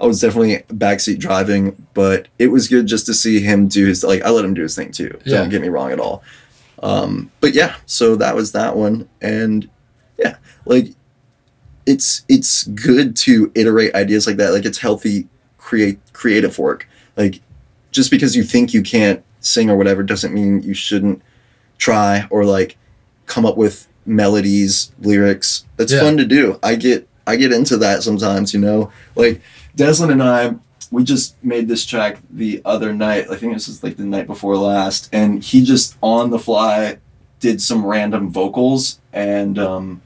I was definitely backseat driving, but it was good just to see him do his like I let him do his thing too. Yeah. Don't get me wrong at all. Um, but yeah, so that was that one, and yeah, like it's it's good to iterate ideas like that. Like it's healthy create creative work. Like just because you think you can't sing or whatever doesn't mean you shouldn't try or like come up with melodies, lyrics. That's Yeah. fun to do. I get I get into that sometimes, you know. Like Deslin and I we just made this track the other night. I think this was like the night before last, and he just on the fly did some random vocals and um,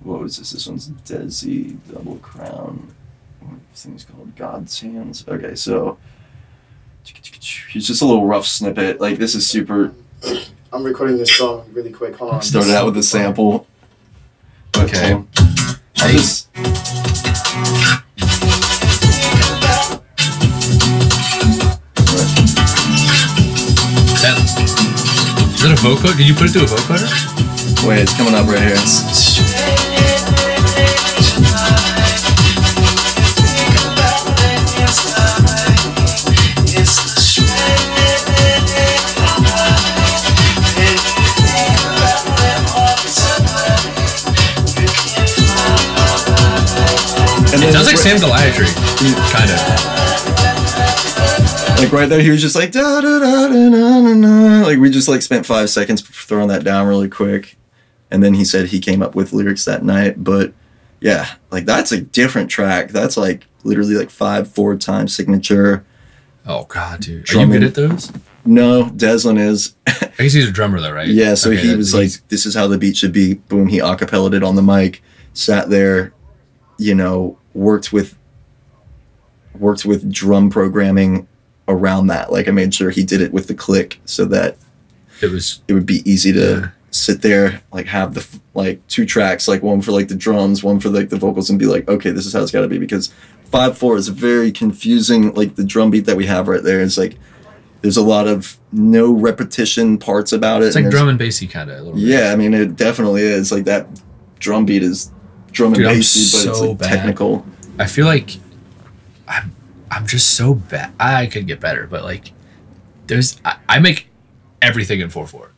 what was this? This one's Desi Double Crown. What this thing's called? God's Hands. Okay, so he's just a little rough snippet. Like this is super. I'm recording this song really quick. Hold on. Started out with a sample. Okay. I'll just- Is that, is that a vocoder? Did you put it through a vocoder? Wait, it's coming up right here. And It sounds like Sam Gellaitry, kind of. Like right there, he was just like da da da da da da. Like we just like spent five seconds throwing that down really quick, and then he said he came up with lyrics that night. But yeah, like that's a different track. That's like literally like five four time signature. Oh god, dude, are you good at those? No, Deslin is. I guess he's a drummer though, right? Yeah, so Okay, he was like, "This is how the beat should be." Boom, he acapellaed it on the mic, sat there, you know, worked with worked with drum programming around that. Like I made sure he did it with the click so that it was it would be easy to Yeah. sit there, like have the like two tracks, like one for like the drums, one for like the vocals, and be like, "Okay, this is how it's got to be." Because five four is very confusing. Like the drum beat that we have right there is like. There's a lot of no repetition parts about it. it's like there's- drum and bassy kind of a little bit. yeah, I mean, it definitely is. Like that drum beat is drum and Dude, I'm but it's so like bad. technical. I feel like I'm I'm just so bad. I could get better, but like there's I, I make everything in four four.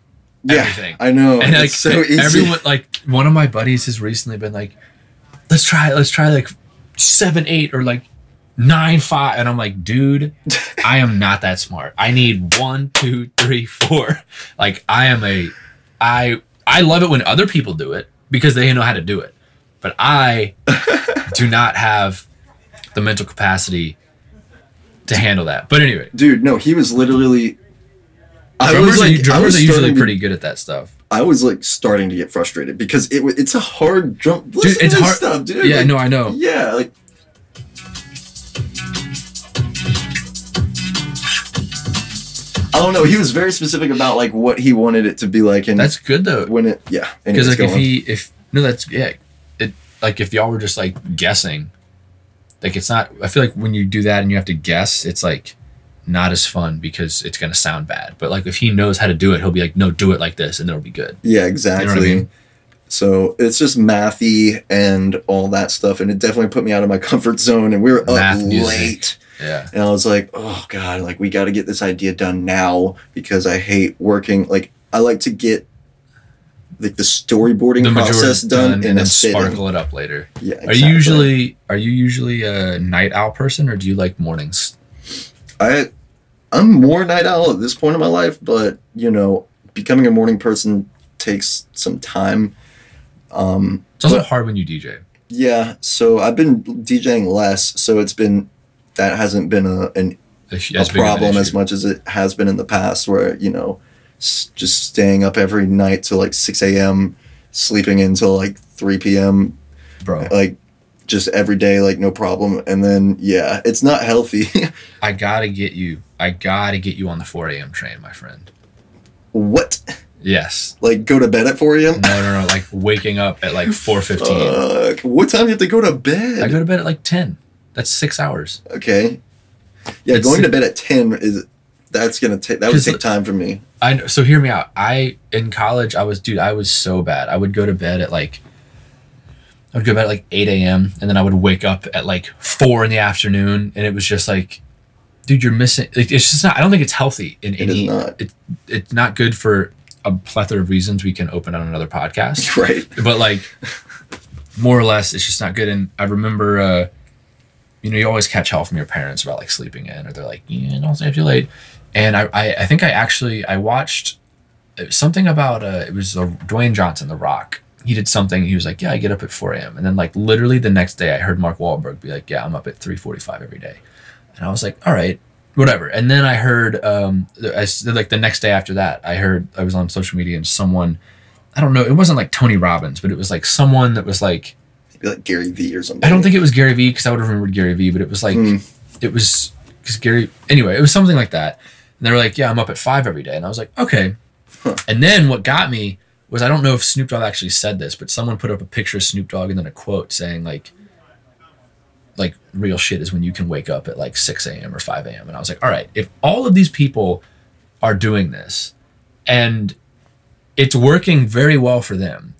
Yeah, Everything. I know. and like so easy. everyone like one of my buddies has recently been like let's try let's try like seven eight or like nine five and i'm like dude i am not that smart i need one two three four like i am a i i love it when other people do it because they know how to do it but i do not have the mental capacity to handle that but anyway Dude, no, he was literally. I drummers, was are, like, I drummers was are usually pretty good at that stuff I was like starting to get frustrated because it it's a hard drum. Listen it's hard- stuff, dude. yeah Like, no i know Yeah, like. I don't know. He was very specific about like what he wanted it to be like, and that's good though when it, yeah. because like go if he if no that's yeah like if y'all were just like guessing like it's not i feel like when you do that and you have to guess it's like not as fun because it's gonna sound bad. But like if he knows how to do it, he'll be like, no, do it like this, and it'll be good. Yeah, exactly. mean? So it's just mathy and all that stuff, and it definitely put me out of my comfort zone. And we were up music. late, Yeah. and I was like, "Oh God, like we got to get this idea done now because I hate working. Like I like to get like the storyboarding The process done, done, in and a then sparkle it up later. Yeah, Are you usually are you usually a night owl person or do you like mornings? I I'm more night owl at this point in my life, but you know, becoming a morning person takes some time. Um, It's also But- hard when you DJ. yeah, so I've been DJing less, so it's been that hasn't been a an, a as big of an problem as much as it has been in the past, where you know, just staying up every night till like six a.m., sleeping until like three p.m. bro. like just every day, like no problem, and then yeah, it's not healthy. I gotta get you. I gotta get you on the 4 a.m. train, my friend. what? Yes. Like go to bed at four a.m. No, no, no. Like waking up at like 4:15. Fuck. What time do you have to go to bed? I go to bed at like 10. That's six hours. okay. Yeah, It's- going to bed at ten is that's gonna take that would take time for me. I know, so hear me out. I in college I was dude I was so bad. I would go to bed at like I would go to bed at like 8 a.m. and then I would wake up at like four in the afternoon and it was just like dude you're missing like it's just not I don't think it's healthy in It any not. It, it's not good for a plethora of reasons we can open on another podcast. Right. but like more or less it's just not good and i remember uh you know you always catch hell from your parents about like sleeping in or they're like yeah don't stay up too late and i i, I think i actually i watched something about uh it was uh, dwayne johnson the rock he did something he was like yeah i get up at 4 a.m and then like literally the next day i heard mark Wahlberg be like yeah i'm up at 3.45 every day and i was like all right whatever and then i heard um I, like the next day after that i heard i was on social media and someone I don't know. It wasn't like Tony Robbins, but it was like someone that was like Maybe like Gary Vee or something. I don't think it was Gary Vee because I would have remembered Gary Vee, but it was like Hmm. it was because Gary. Anyway, it was something like that. And they were like, "Yeah, I'm up at five every day," and I was like, "Okay." Huh. And then what got me was I don't know if Snoop Dogg actually said this, but someone put up a picture of Snoop Dogg and then a quote saying like, like real shit is when you can wake up at like 6 a.m. or 5 a.m. And I was like, all right, if all of these people are doing this and it's working very well for them,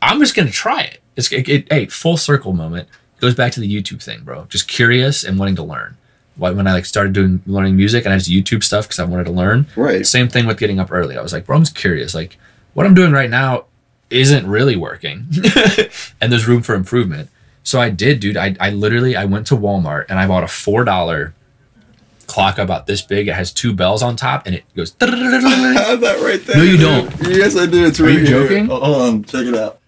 I'm just gonna try it. It's it, it, hey, full circle moment goes back to the YouTube thing, bro. Just curious and wanting to learn. When I like started doing learning music and I just YouTube stuff because I wanted to learn. Right. Same thing with getting up early. I was like, bro, I'm just curious. Like, what I'm doing right now isn't really working, and there's room for improvement. So I did, dude. I, I literally I went to Walmart and I bought a four dollar clock about this big. It has two bells on top and it goes. I have that right there. No, you don't. Yes, I do. It's Are right you here. joking? Oh, hold on, check it out.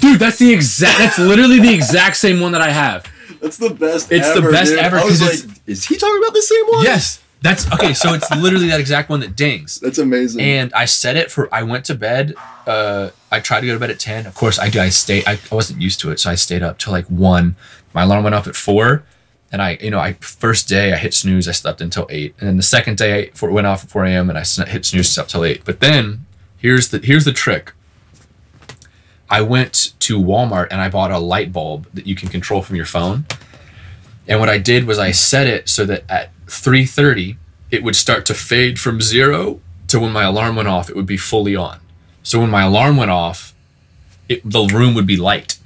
Dude, that's the exact. That's literally the exact same one that I have. That's the best. It's the best dude. ever, I was like, is he talking about the same one? Yes, that's okay. So it's literally that exact one that dings. That's amazing. And I set it for. I went to bed. Uh, I tried to go to bed at ten. Of course, I do. I stayed. I, I wasn't used to it, so I stayed up till like one. My alarm went off at four, and I, you know, I first day I hit snooze. I slept until eight, and then the second day I, for, went off at four a.m. and I hit snooze slept till eight. But then here's the here's the trick. I went to Walmart and I bought a light bulb that you can control from your phone. And what I did was I set it so that at 3:30 it would start to fade from 0 to when my alarm went off it would be fully on. So when my alarm went off, it, the room would be light.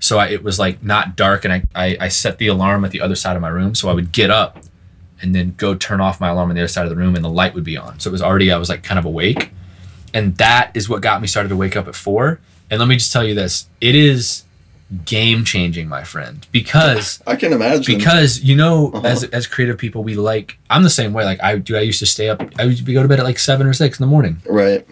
So I, it was like not dark and I, I I set the alarm at the other side of my room so I would get up and then go turn off my alarm on the other side of the room and the light would be on. So it was already I was like kind of awake. And that is what got me started to wake up at 4. And let me just tell you this, it is game changing, my friend, because I can imagine. because you know Uh-huh. as as creative people we like i'm the same way like i do i used to stay up i would go to bed at like seven or six in the morning right.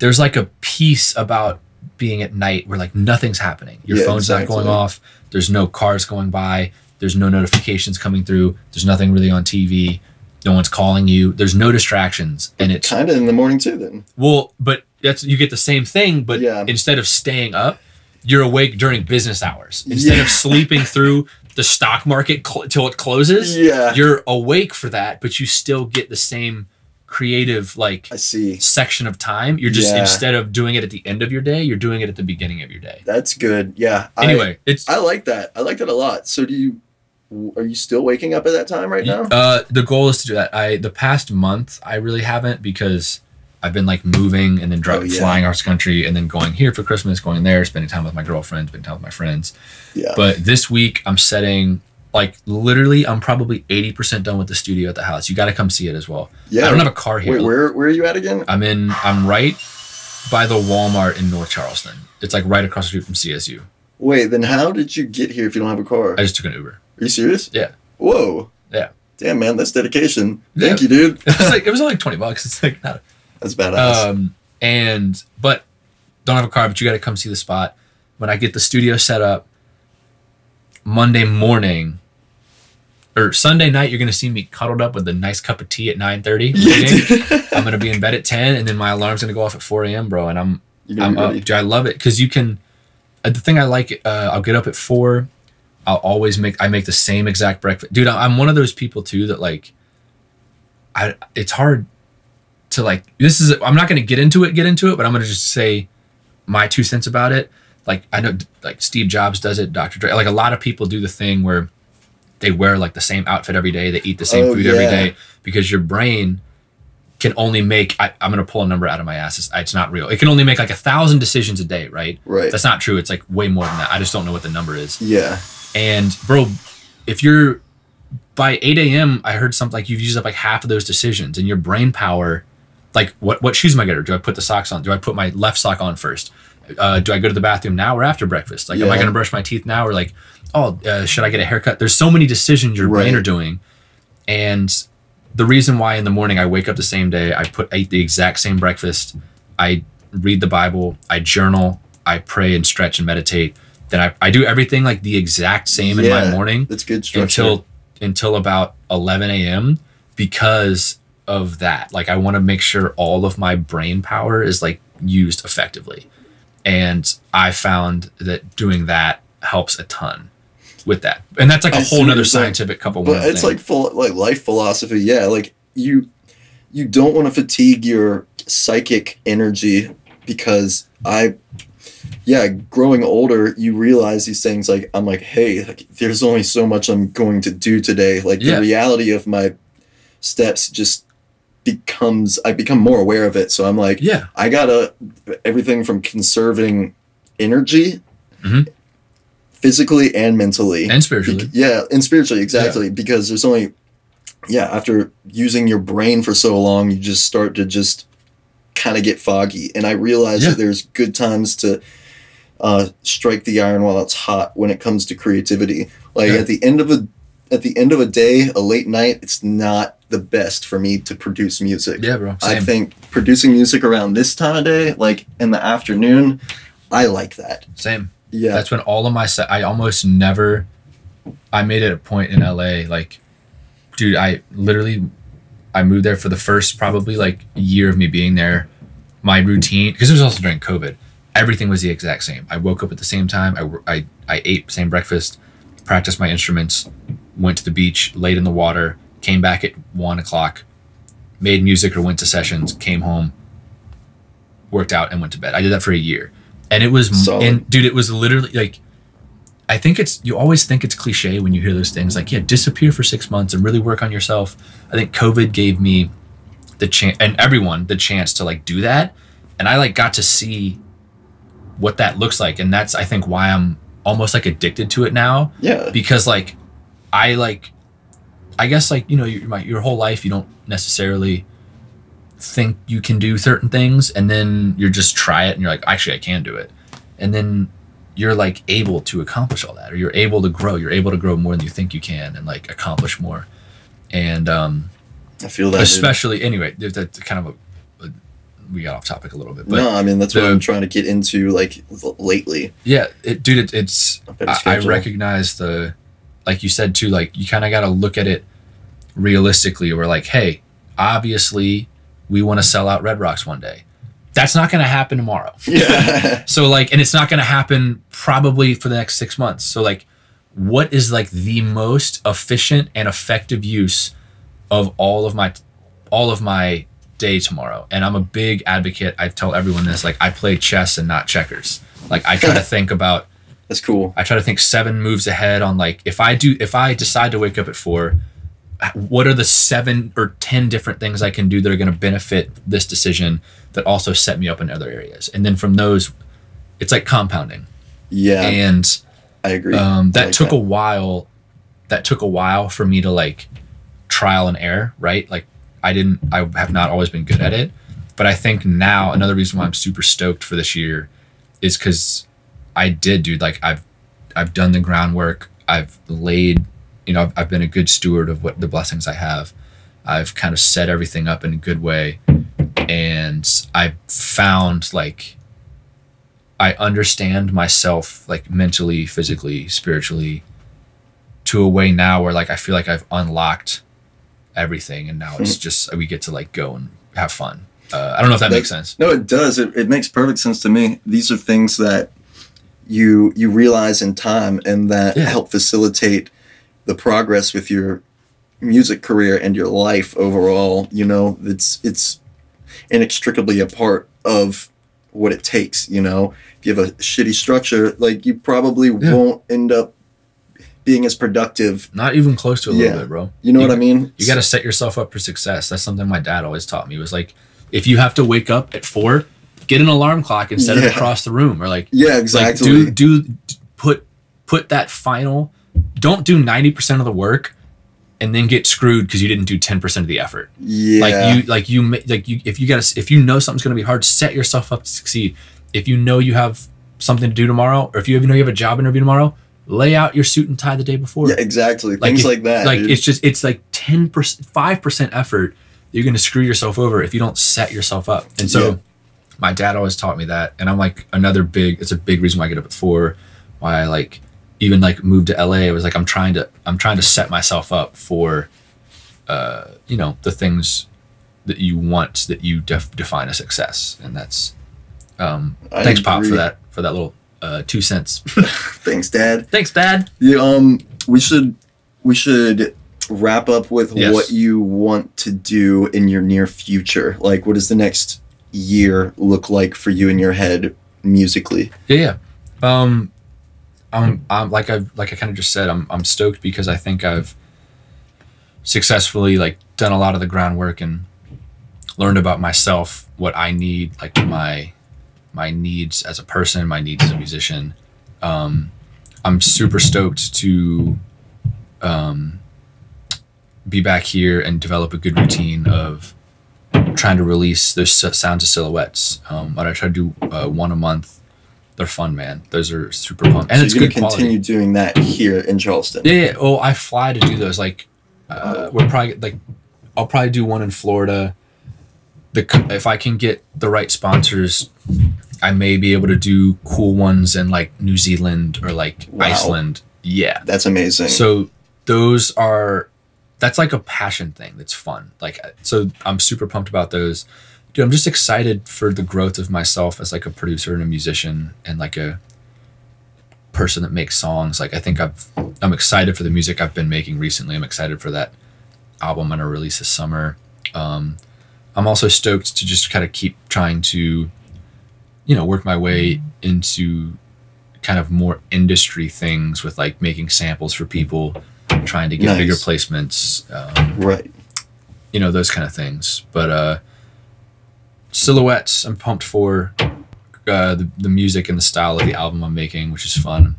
there's like a piece about being at night where like nothing's happening your Yeah, phone's not going off there's no cars going by there's no notifications coming through there's nothing really on tv no one's calling you there's no distractions and it's Kind of in the morning too. Then. well, but that's you get the same thing, but Yeah. instead of staying up, you're awake during business hours. Instead Yeah. of sleeping through the stock market cl- till it closes, Yeah. you're awake for that, but you still get the same creative like I see. section of time. You're just Yeah. instead of doing it at the end of your day, you're doing it at the beginning of your day. That's good. Yeah. I- Anyway, it's I like that. I like that a lot. So do you are you still waking up at that time right now? Uh, the goal is to do that. I the past month I really haven't because I've been like moving and then driving, Oh, yeah. flying across country and then going here for Christmas, going there, spending time with my girlfriend, spending time with my friends. yeah. But this week I'm setting like literally I'm probably eighty percent done with the studio at the house. You got to come see it as well. yeah. I don't have a car here. Wait, where where are you at again? I'm in. I'm right by the Walmart in North Charleston. It's like right across the street from CSU. Wait, then how did you get here if you don't have a car? I just took an Uber. Are you serious? Yeah. Whoa. Yeah. Damn, man, that's dedication. Yeah. Thank you, dude. It was like it was only like twenty bucks. It's like not. That's badass. Um, and but don't have a car, but you got to come see the spot. When I get the studio set up, Monday morning or Sunday night, you're gonna see me cuddled up with a nice cup of tea at nine thirty. Yeah. I'm gonna be in bed at ten, and then my alarm's gonna go off at four a.m., bro. And I'm I'm up. Dude, I love it because you can. Uh, the thing I like, uh, I'll get up at four. I'll always make. I make the same exact breakfast, dude. I- I'm one of those people too that like. I it's hard to like. This is. I'm not gonna get into it. Get into it, but I'm gonna just say my two cents about it. Like I know, like Steve Jobs does it. Dr. Dre. Like a lot of people do the thing where they wear like the same outfit every day. They eat the same Oh, food every yeah. day because your brain can only make. I, I'm gonna pull a number out of my ass. It's, it's not real. It can only make like a thousand decisions a day, right? Right. That's not true. It's like way more than that. I just don't know what the number is. Yeah. And bro, if you're by 8 a.m., I heard something like you've used up like half of those decisions, and your brain power, like what what shoes am I gonna? Do I put the socks on? Do I put my left sock on first? Uh, do I go to the bathroom now or after breakfast? Like, am I gonna brush my teeth now or like, oh, uh, should I get a haircut? There's so many decisions your brain are doing, and the reason why in the morning I wake up the same day, I put I eat the exact same breakfast, I read the Bible, I journal, I pray and stretch and meditate. Then I, I do everything like the exact same in my morning That's good structure. until until about 11 a.m. because of that. Like I want to make sure all of my brain power is like used effectively. And I found that doing that helps a ton with that. And that's like a I whole nother scientific couple but it's thing. like full like life philosophy yeah like you you don't want to fatigue your psychic energy because i yeah growing older you realize these things like i'm like hey like, there's only so much i'm going to do today like Yeah. the reality of my steps just becomes i become more aware of it so i'm like yeah. I gotta everything from conserving energy, Mhm. physically and mentally, And spiritually. Bec- yeah, and spiritually exactly because there's only yeah after using your brain for so long, you just start to just kind of get foggy, and I realize Yeah. that there's good times to uh, strike the iron while it's hot when it comes to creativity. Like Yeah. at the end of a at the end of a day, a late night, it's not the best for me to produce music. Yeah, bro. I think producing music around this time of day, like in the afternoon, I like that. Same. Yeah. That's when all of my set. I almost never. I made it a point in LA, like, dude. I literally, I moved there for the first probably like year of me being there. My routine, because it was also during COVID, everything was the exact same. I woke up at the same time. I I I ate same breakfast, practiced my instruments, went to the beach, laid in the water, came back at one o'clock, made music or went to sessions, came home, worked out, and went to bed. I did that for a year, and it was Solid. and dude, it was literally like. I think it's you always think it's cliche when you hear those things like yeah disappear for six months and really work on yourself. I think COVID gave me the chance and everyone the chance to like do that, and I like got to see what that looks like, and that's I think why I'm almost like addicted to it now yeah. because like I like I guess like you know your my, your whole life you don't necessarily think you can do certain things and then you're just try it and you're like actually I can do it and then you're like able to accomplish all that or you're able to grow you're able to grow more than you think you can and like accomplish more and um I feel that. dude. especially anyway there's that's kind of a, we got off topic a little bit but no, I mean that's what I'm trying to get into like lately. yeah it, dude it, it's I, I recognize the like you said too like you kind of got to look at it realistically we're like hey obviously we want to sell out red rocks one day. That's not going to happen tomorrow. Yeah. so like and it's not going to happen probably for the next six months. So like what is like the most efficient and effective use of all of my all of my day tomorrow? And i'm a big advocate. I tell everyone this like i play chess and not checkers. Like i try to think about That's cool. I try to think seven moves ahead on like if I do if I decide to wake up at four, what are the seven or ten different things I can do that are going to benefit this decision that also set me up in other areas, and then from those, it's like compounding. Yeah, And I agree. um, that I like took a while. That took a while for me to like trial and error, right? Like I didn't, I have not always been good at it, but I think now another reason why I'm super stoked for this year is because I did, dude. Like I've, I've done the groundwork. I've laid, you know, I've, I've been a good steward of what the blessings I have. I've kind of set everything up in a good way, and I found like I understand myself like mentally, physically, spiritually to a way now where like I feel like I've unlocked everything and now it's just we get to like go and have fun. Uh, I don't know if that makes sense. No, it does. It, it makes perfect sense to me. These are things that you you realize in time and that Yeah. help facilitate the progress with your music career and your life overall. You know, it's it's inextricably a part of what it takes. You know, if you have a shitty structure, like you probably Yeah. won't end up being as productive. Not even close to a little bit, bro. You know You- what I mean? You got to set yourself up for success. That's something my dad always taught me. Was like, if you have to wake up at four, get an alarm clock and set it across the room, or like, Yeah, like exactly. do do put put that final. Don't do ninety percent of the work, and then get screwed because you didn't do ten percent of the effort. yeah. Like you, like you, like you. If you got if you know something's going to be hard, set yourself up to succeed. If you know you have something to do tomorrow, or if you even know you have a job interview tomorrow, lay out your suit and tie the day before. yeah, exactly. Like Things if- like that. like dude. it's just it's like 10 percent 5% effort you're going to screw yourself over if you don't set yourself up and so Yeah. My dad always taught me that and i'm like another big it's a big reason why i get up at four why i like even like moved to la it was like i'm trying to i'm trying to set myself up for uh you know the things that you want that you def- define as success and that's um I thanks pop for that for that little uh two cents Thanks, Dad. thanks dad Yeah, um, we should we should wrap up with Yes. what you want to do in your near future. Like, what is the next year look like for you in your head musically? Yeah, yeah. Um, I'm, I'm like I like I kind of just said, I'm I'm stoked because I think I've successfully like done a lot of the groundwork and learned about myself, what I need, like my my needs as a person, my needs as a musician. Um, I'm super stoked to um, be back here and develop a good routine of trying to release those sounds of silhouettes. Um, but I try to do uh, one a month. They're fun, man. Those are super fun, and so it's you're good gonna quality. continue doing that here in Charleston. Yeah, yeah. Oh, I fly to do those. Like, uh, we're probably like, I'll probably do one in Florida. The if I can get the right sponsors, I may be able to do cool ones in like New Zealand or like Wow. Iceland. Yeah. That's amazing. So those are that's like a passion thing. That's fun. Like so, I'm super pumped about those. Dude, I'm just excited for the growth of myself as like a producer and a musician and like a person that makes songs. Like I think I've I'm excited for the music I've been making recently. I'm excited for that album I'm gonna release this summer. Um, I'm also stoked to just kind of keep trying to, you know, work my way into kind of more industry things with like making samples for people, trying to get Nice. bigger placements, um, right. you know, those kind of things. But uh, silhouettes, I'm pumped for uh, the, the music and the style of the album I'm making, which is fun.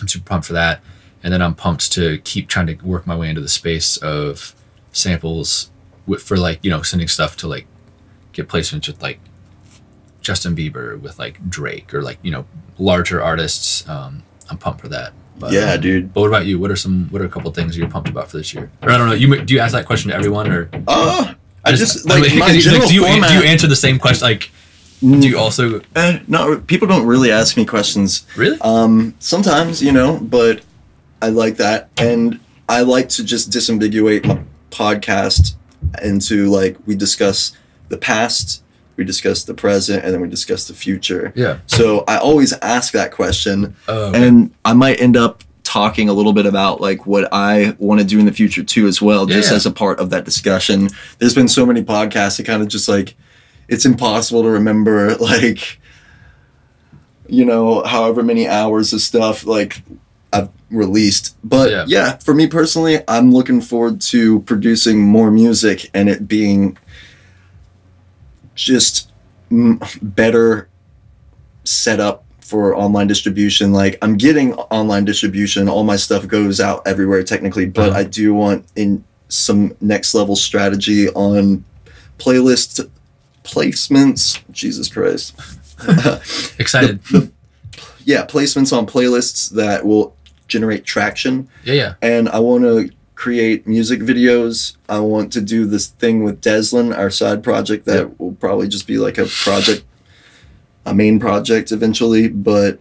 I'm super pumped for that. And then I'm pumped to keep trying to work my way into the space of samples with, for like, you know, sending stuff to like get placements with like Justin Bieber, with like Drake, or like, you know, larger artists. Um, I'm pumped for that. But, yeah, um, dude. but what about you? What are some? What are a couple things you're pumped about for this year? Or I don't know. You do you ask that question to everyone, or Uh, I just like mean, my 'cause you- general do you format. do you answer the same question? Like, do you also Eh, no, people don't really ask me questions. really? Um, sometimes, you know, but I like that. And I like to just disambiguate my podcast into like we discuss the past, we discuss the present, and then we discuss the future. Yeah. So I always ask that question. Oh, And I might end up talking a little bit about like what I want to do in the future too as well, just as a part of that discussion. There's been so many podcasts that kind of just like it's impossible to remember like you know, however many hours of stuff like I've released. But Yeah. yeah. for me personally, I'm looking forward to producing more music and it being just better set up for online distribution. Like I'm getting online distribution, all my stuff goes out everywhere technically, but Uh-huh. I do want in some next level strategy on playlist placements. Jesus Christ. Excited. yeah, placements on playlists that will generate traction. yeah, yeah. And I want to create music videos. I want to do this thing with Deslin, our side project that Yep. will probably just be like a project, a main project eventually. But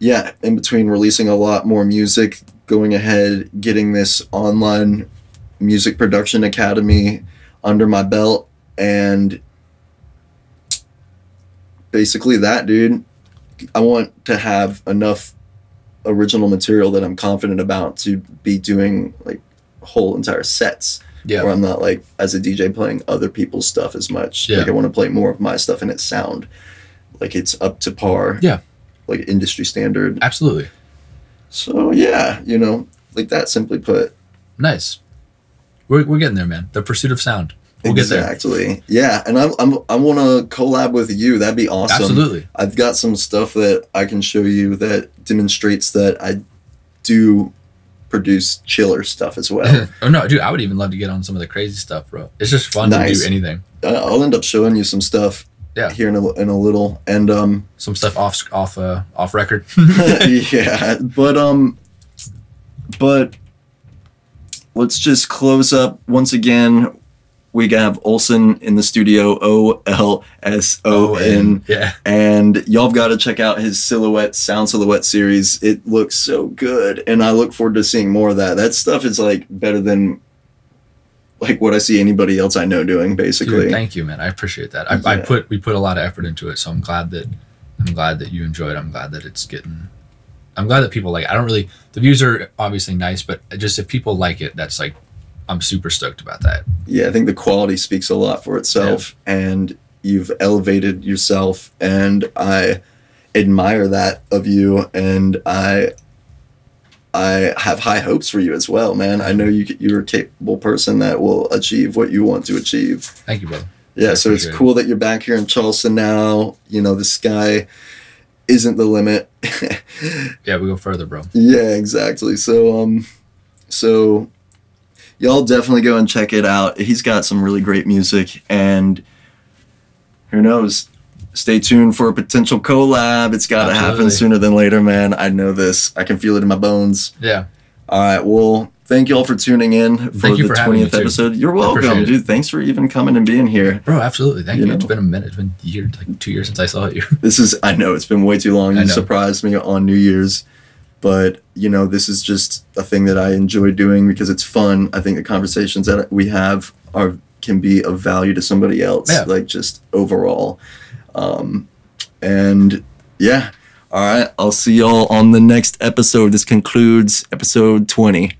yeah, in between releasing a lot more music, going ahead, getting this online music production academy under my belt, and basically that, dude. I want to have enough original material that I'm confident about to be doing like whole entire sets Yeah. where I'm not like as a DJ playing other people's stuff as much. Yeah. Like I want to play more of my stuff and its sound like it's up to par. Yeah. Like industry standard. Absolutely. So yeah, you know, like that simply put. Nice. We're, we're getting there, man. The pursuit of sound. We'll get there. exactly. Yeah, and I'm, I'm I want to collab with you. That'd be awesome. Absolutely. I've got some stuff that I can show you that demonstrates that I do produce chiller stuff as well. oh no, dude, I would even love to get on some of the crazy stuff, bro. It's just fun to do anything. I'll end up showing you some stuff Yeah. here in a, in a little, and um, Some stuff off off uh, off record. yeah, but um, but let's just close up once again. We have Olson in the studio, O L S O N. Oh, yeah. and y'all got to check out his silhouette sound silhouette series it looks so good and i look forward to seeing more of that that stuff is like better than like what i see anybody else i know doing basically Dude, thank you, man. I appreciate that. I, I put we put a lot of effort into it, so I'm glad that I'm glad that you enjoyed. it. I'm glad that it's getting. I'm glad that people like. it. I don't really. The views are obviously nice, but just if people like it, that's like, I'm super stoked about that. yeah i think the quality speaks a lot for itself and you've elevated yourself and i admire that of you and i i have high hopes for you as well man i know you you're a capable person that will achieve what you want to achieve Thank you, brother. Yeah, I so it's appreciate it. cool that you're back here in Charleston now. You know, the sky isn't the limit. Yeah, we go further, bro. yeah, exactly. So um so y'all definitely go and check it out. He's got some really great music and who knows? Stay tuned for a potential collab. It's got to happen sooner than later, man. I know this. I can feel it in my bones. Yeah, All right. Well, thank you all for tuning in for the for having me, 20th too. episode. You're welcome, dude. Thanks for even coming and being here. bro. Absolutely. Thank You you. know? It's been a minute. It's been a year, like two years since I saw you. This is I know it's been way too long. You surprised me on New Year's. But you know, this is just a thing that I enjoy doing because it's fun. I think the conversations that we have are can be of value to somebody else. Yeah. Like just overall. Um and yeah. All right. I'll see y'all on the next episode. This concludes episode 20.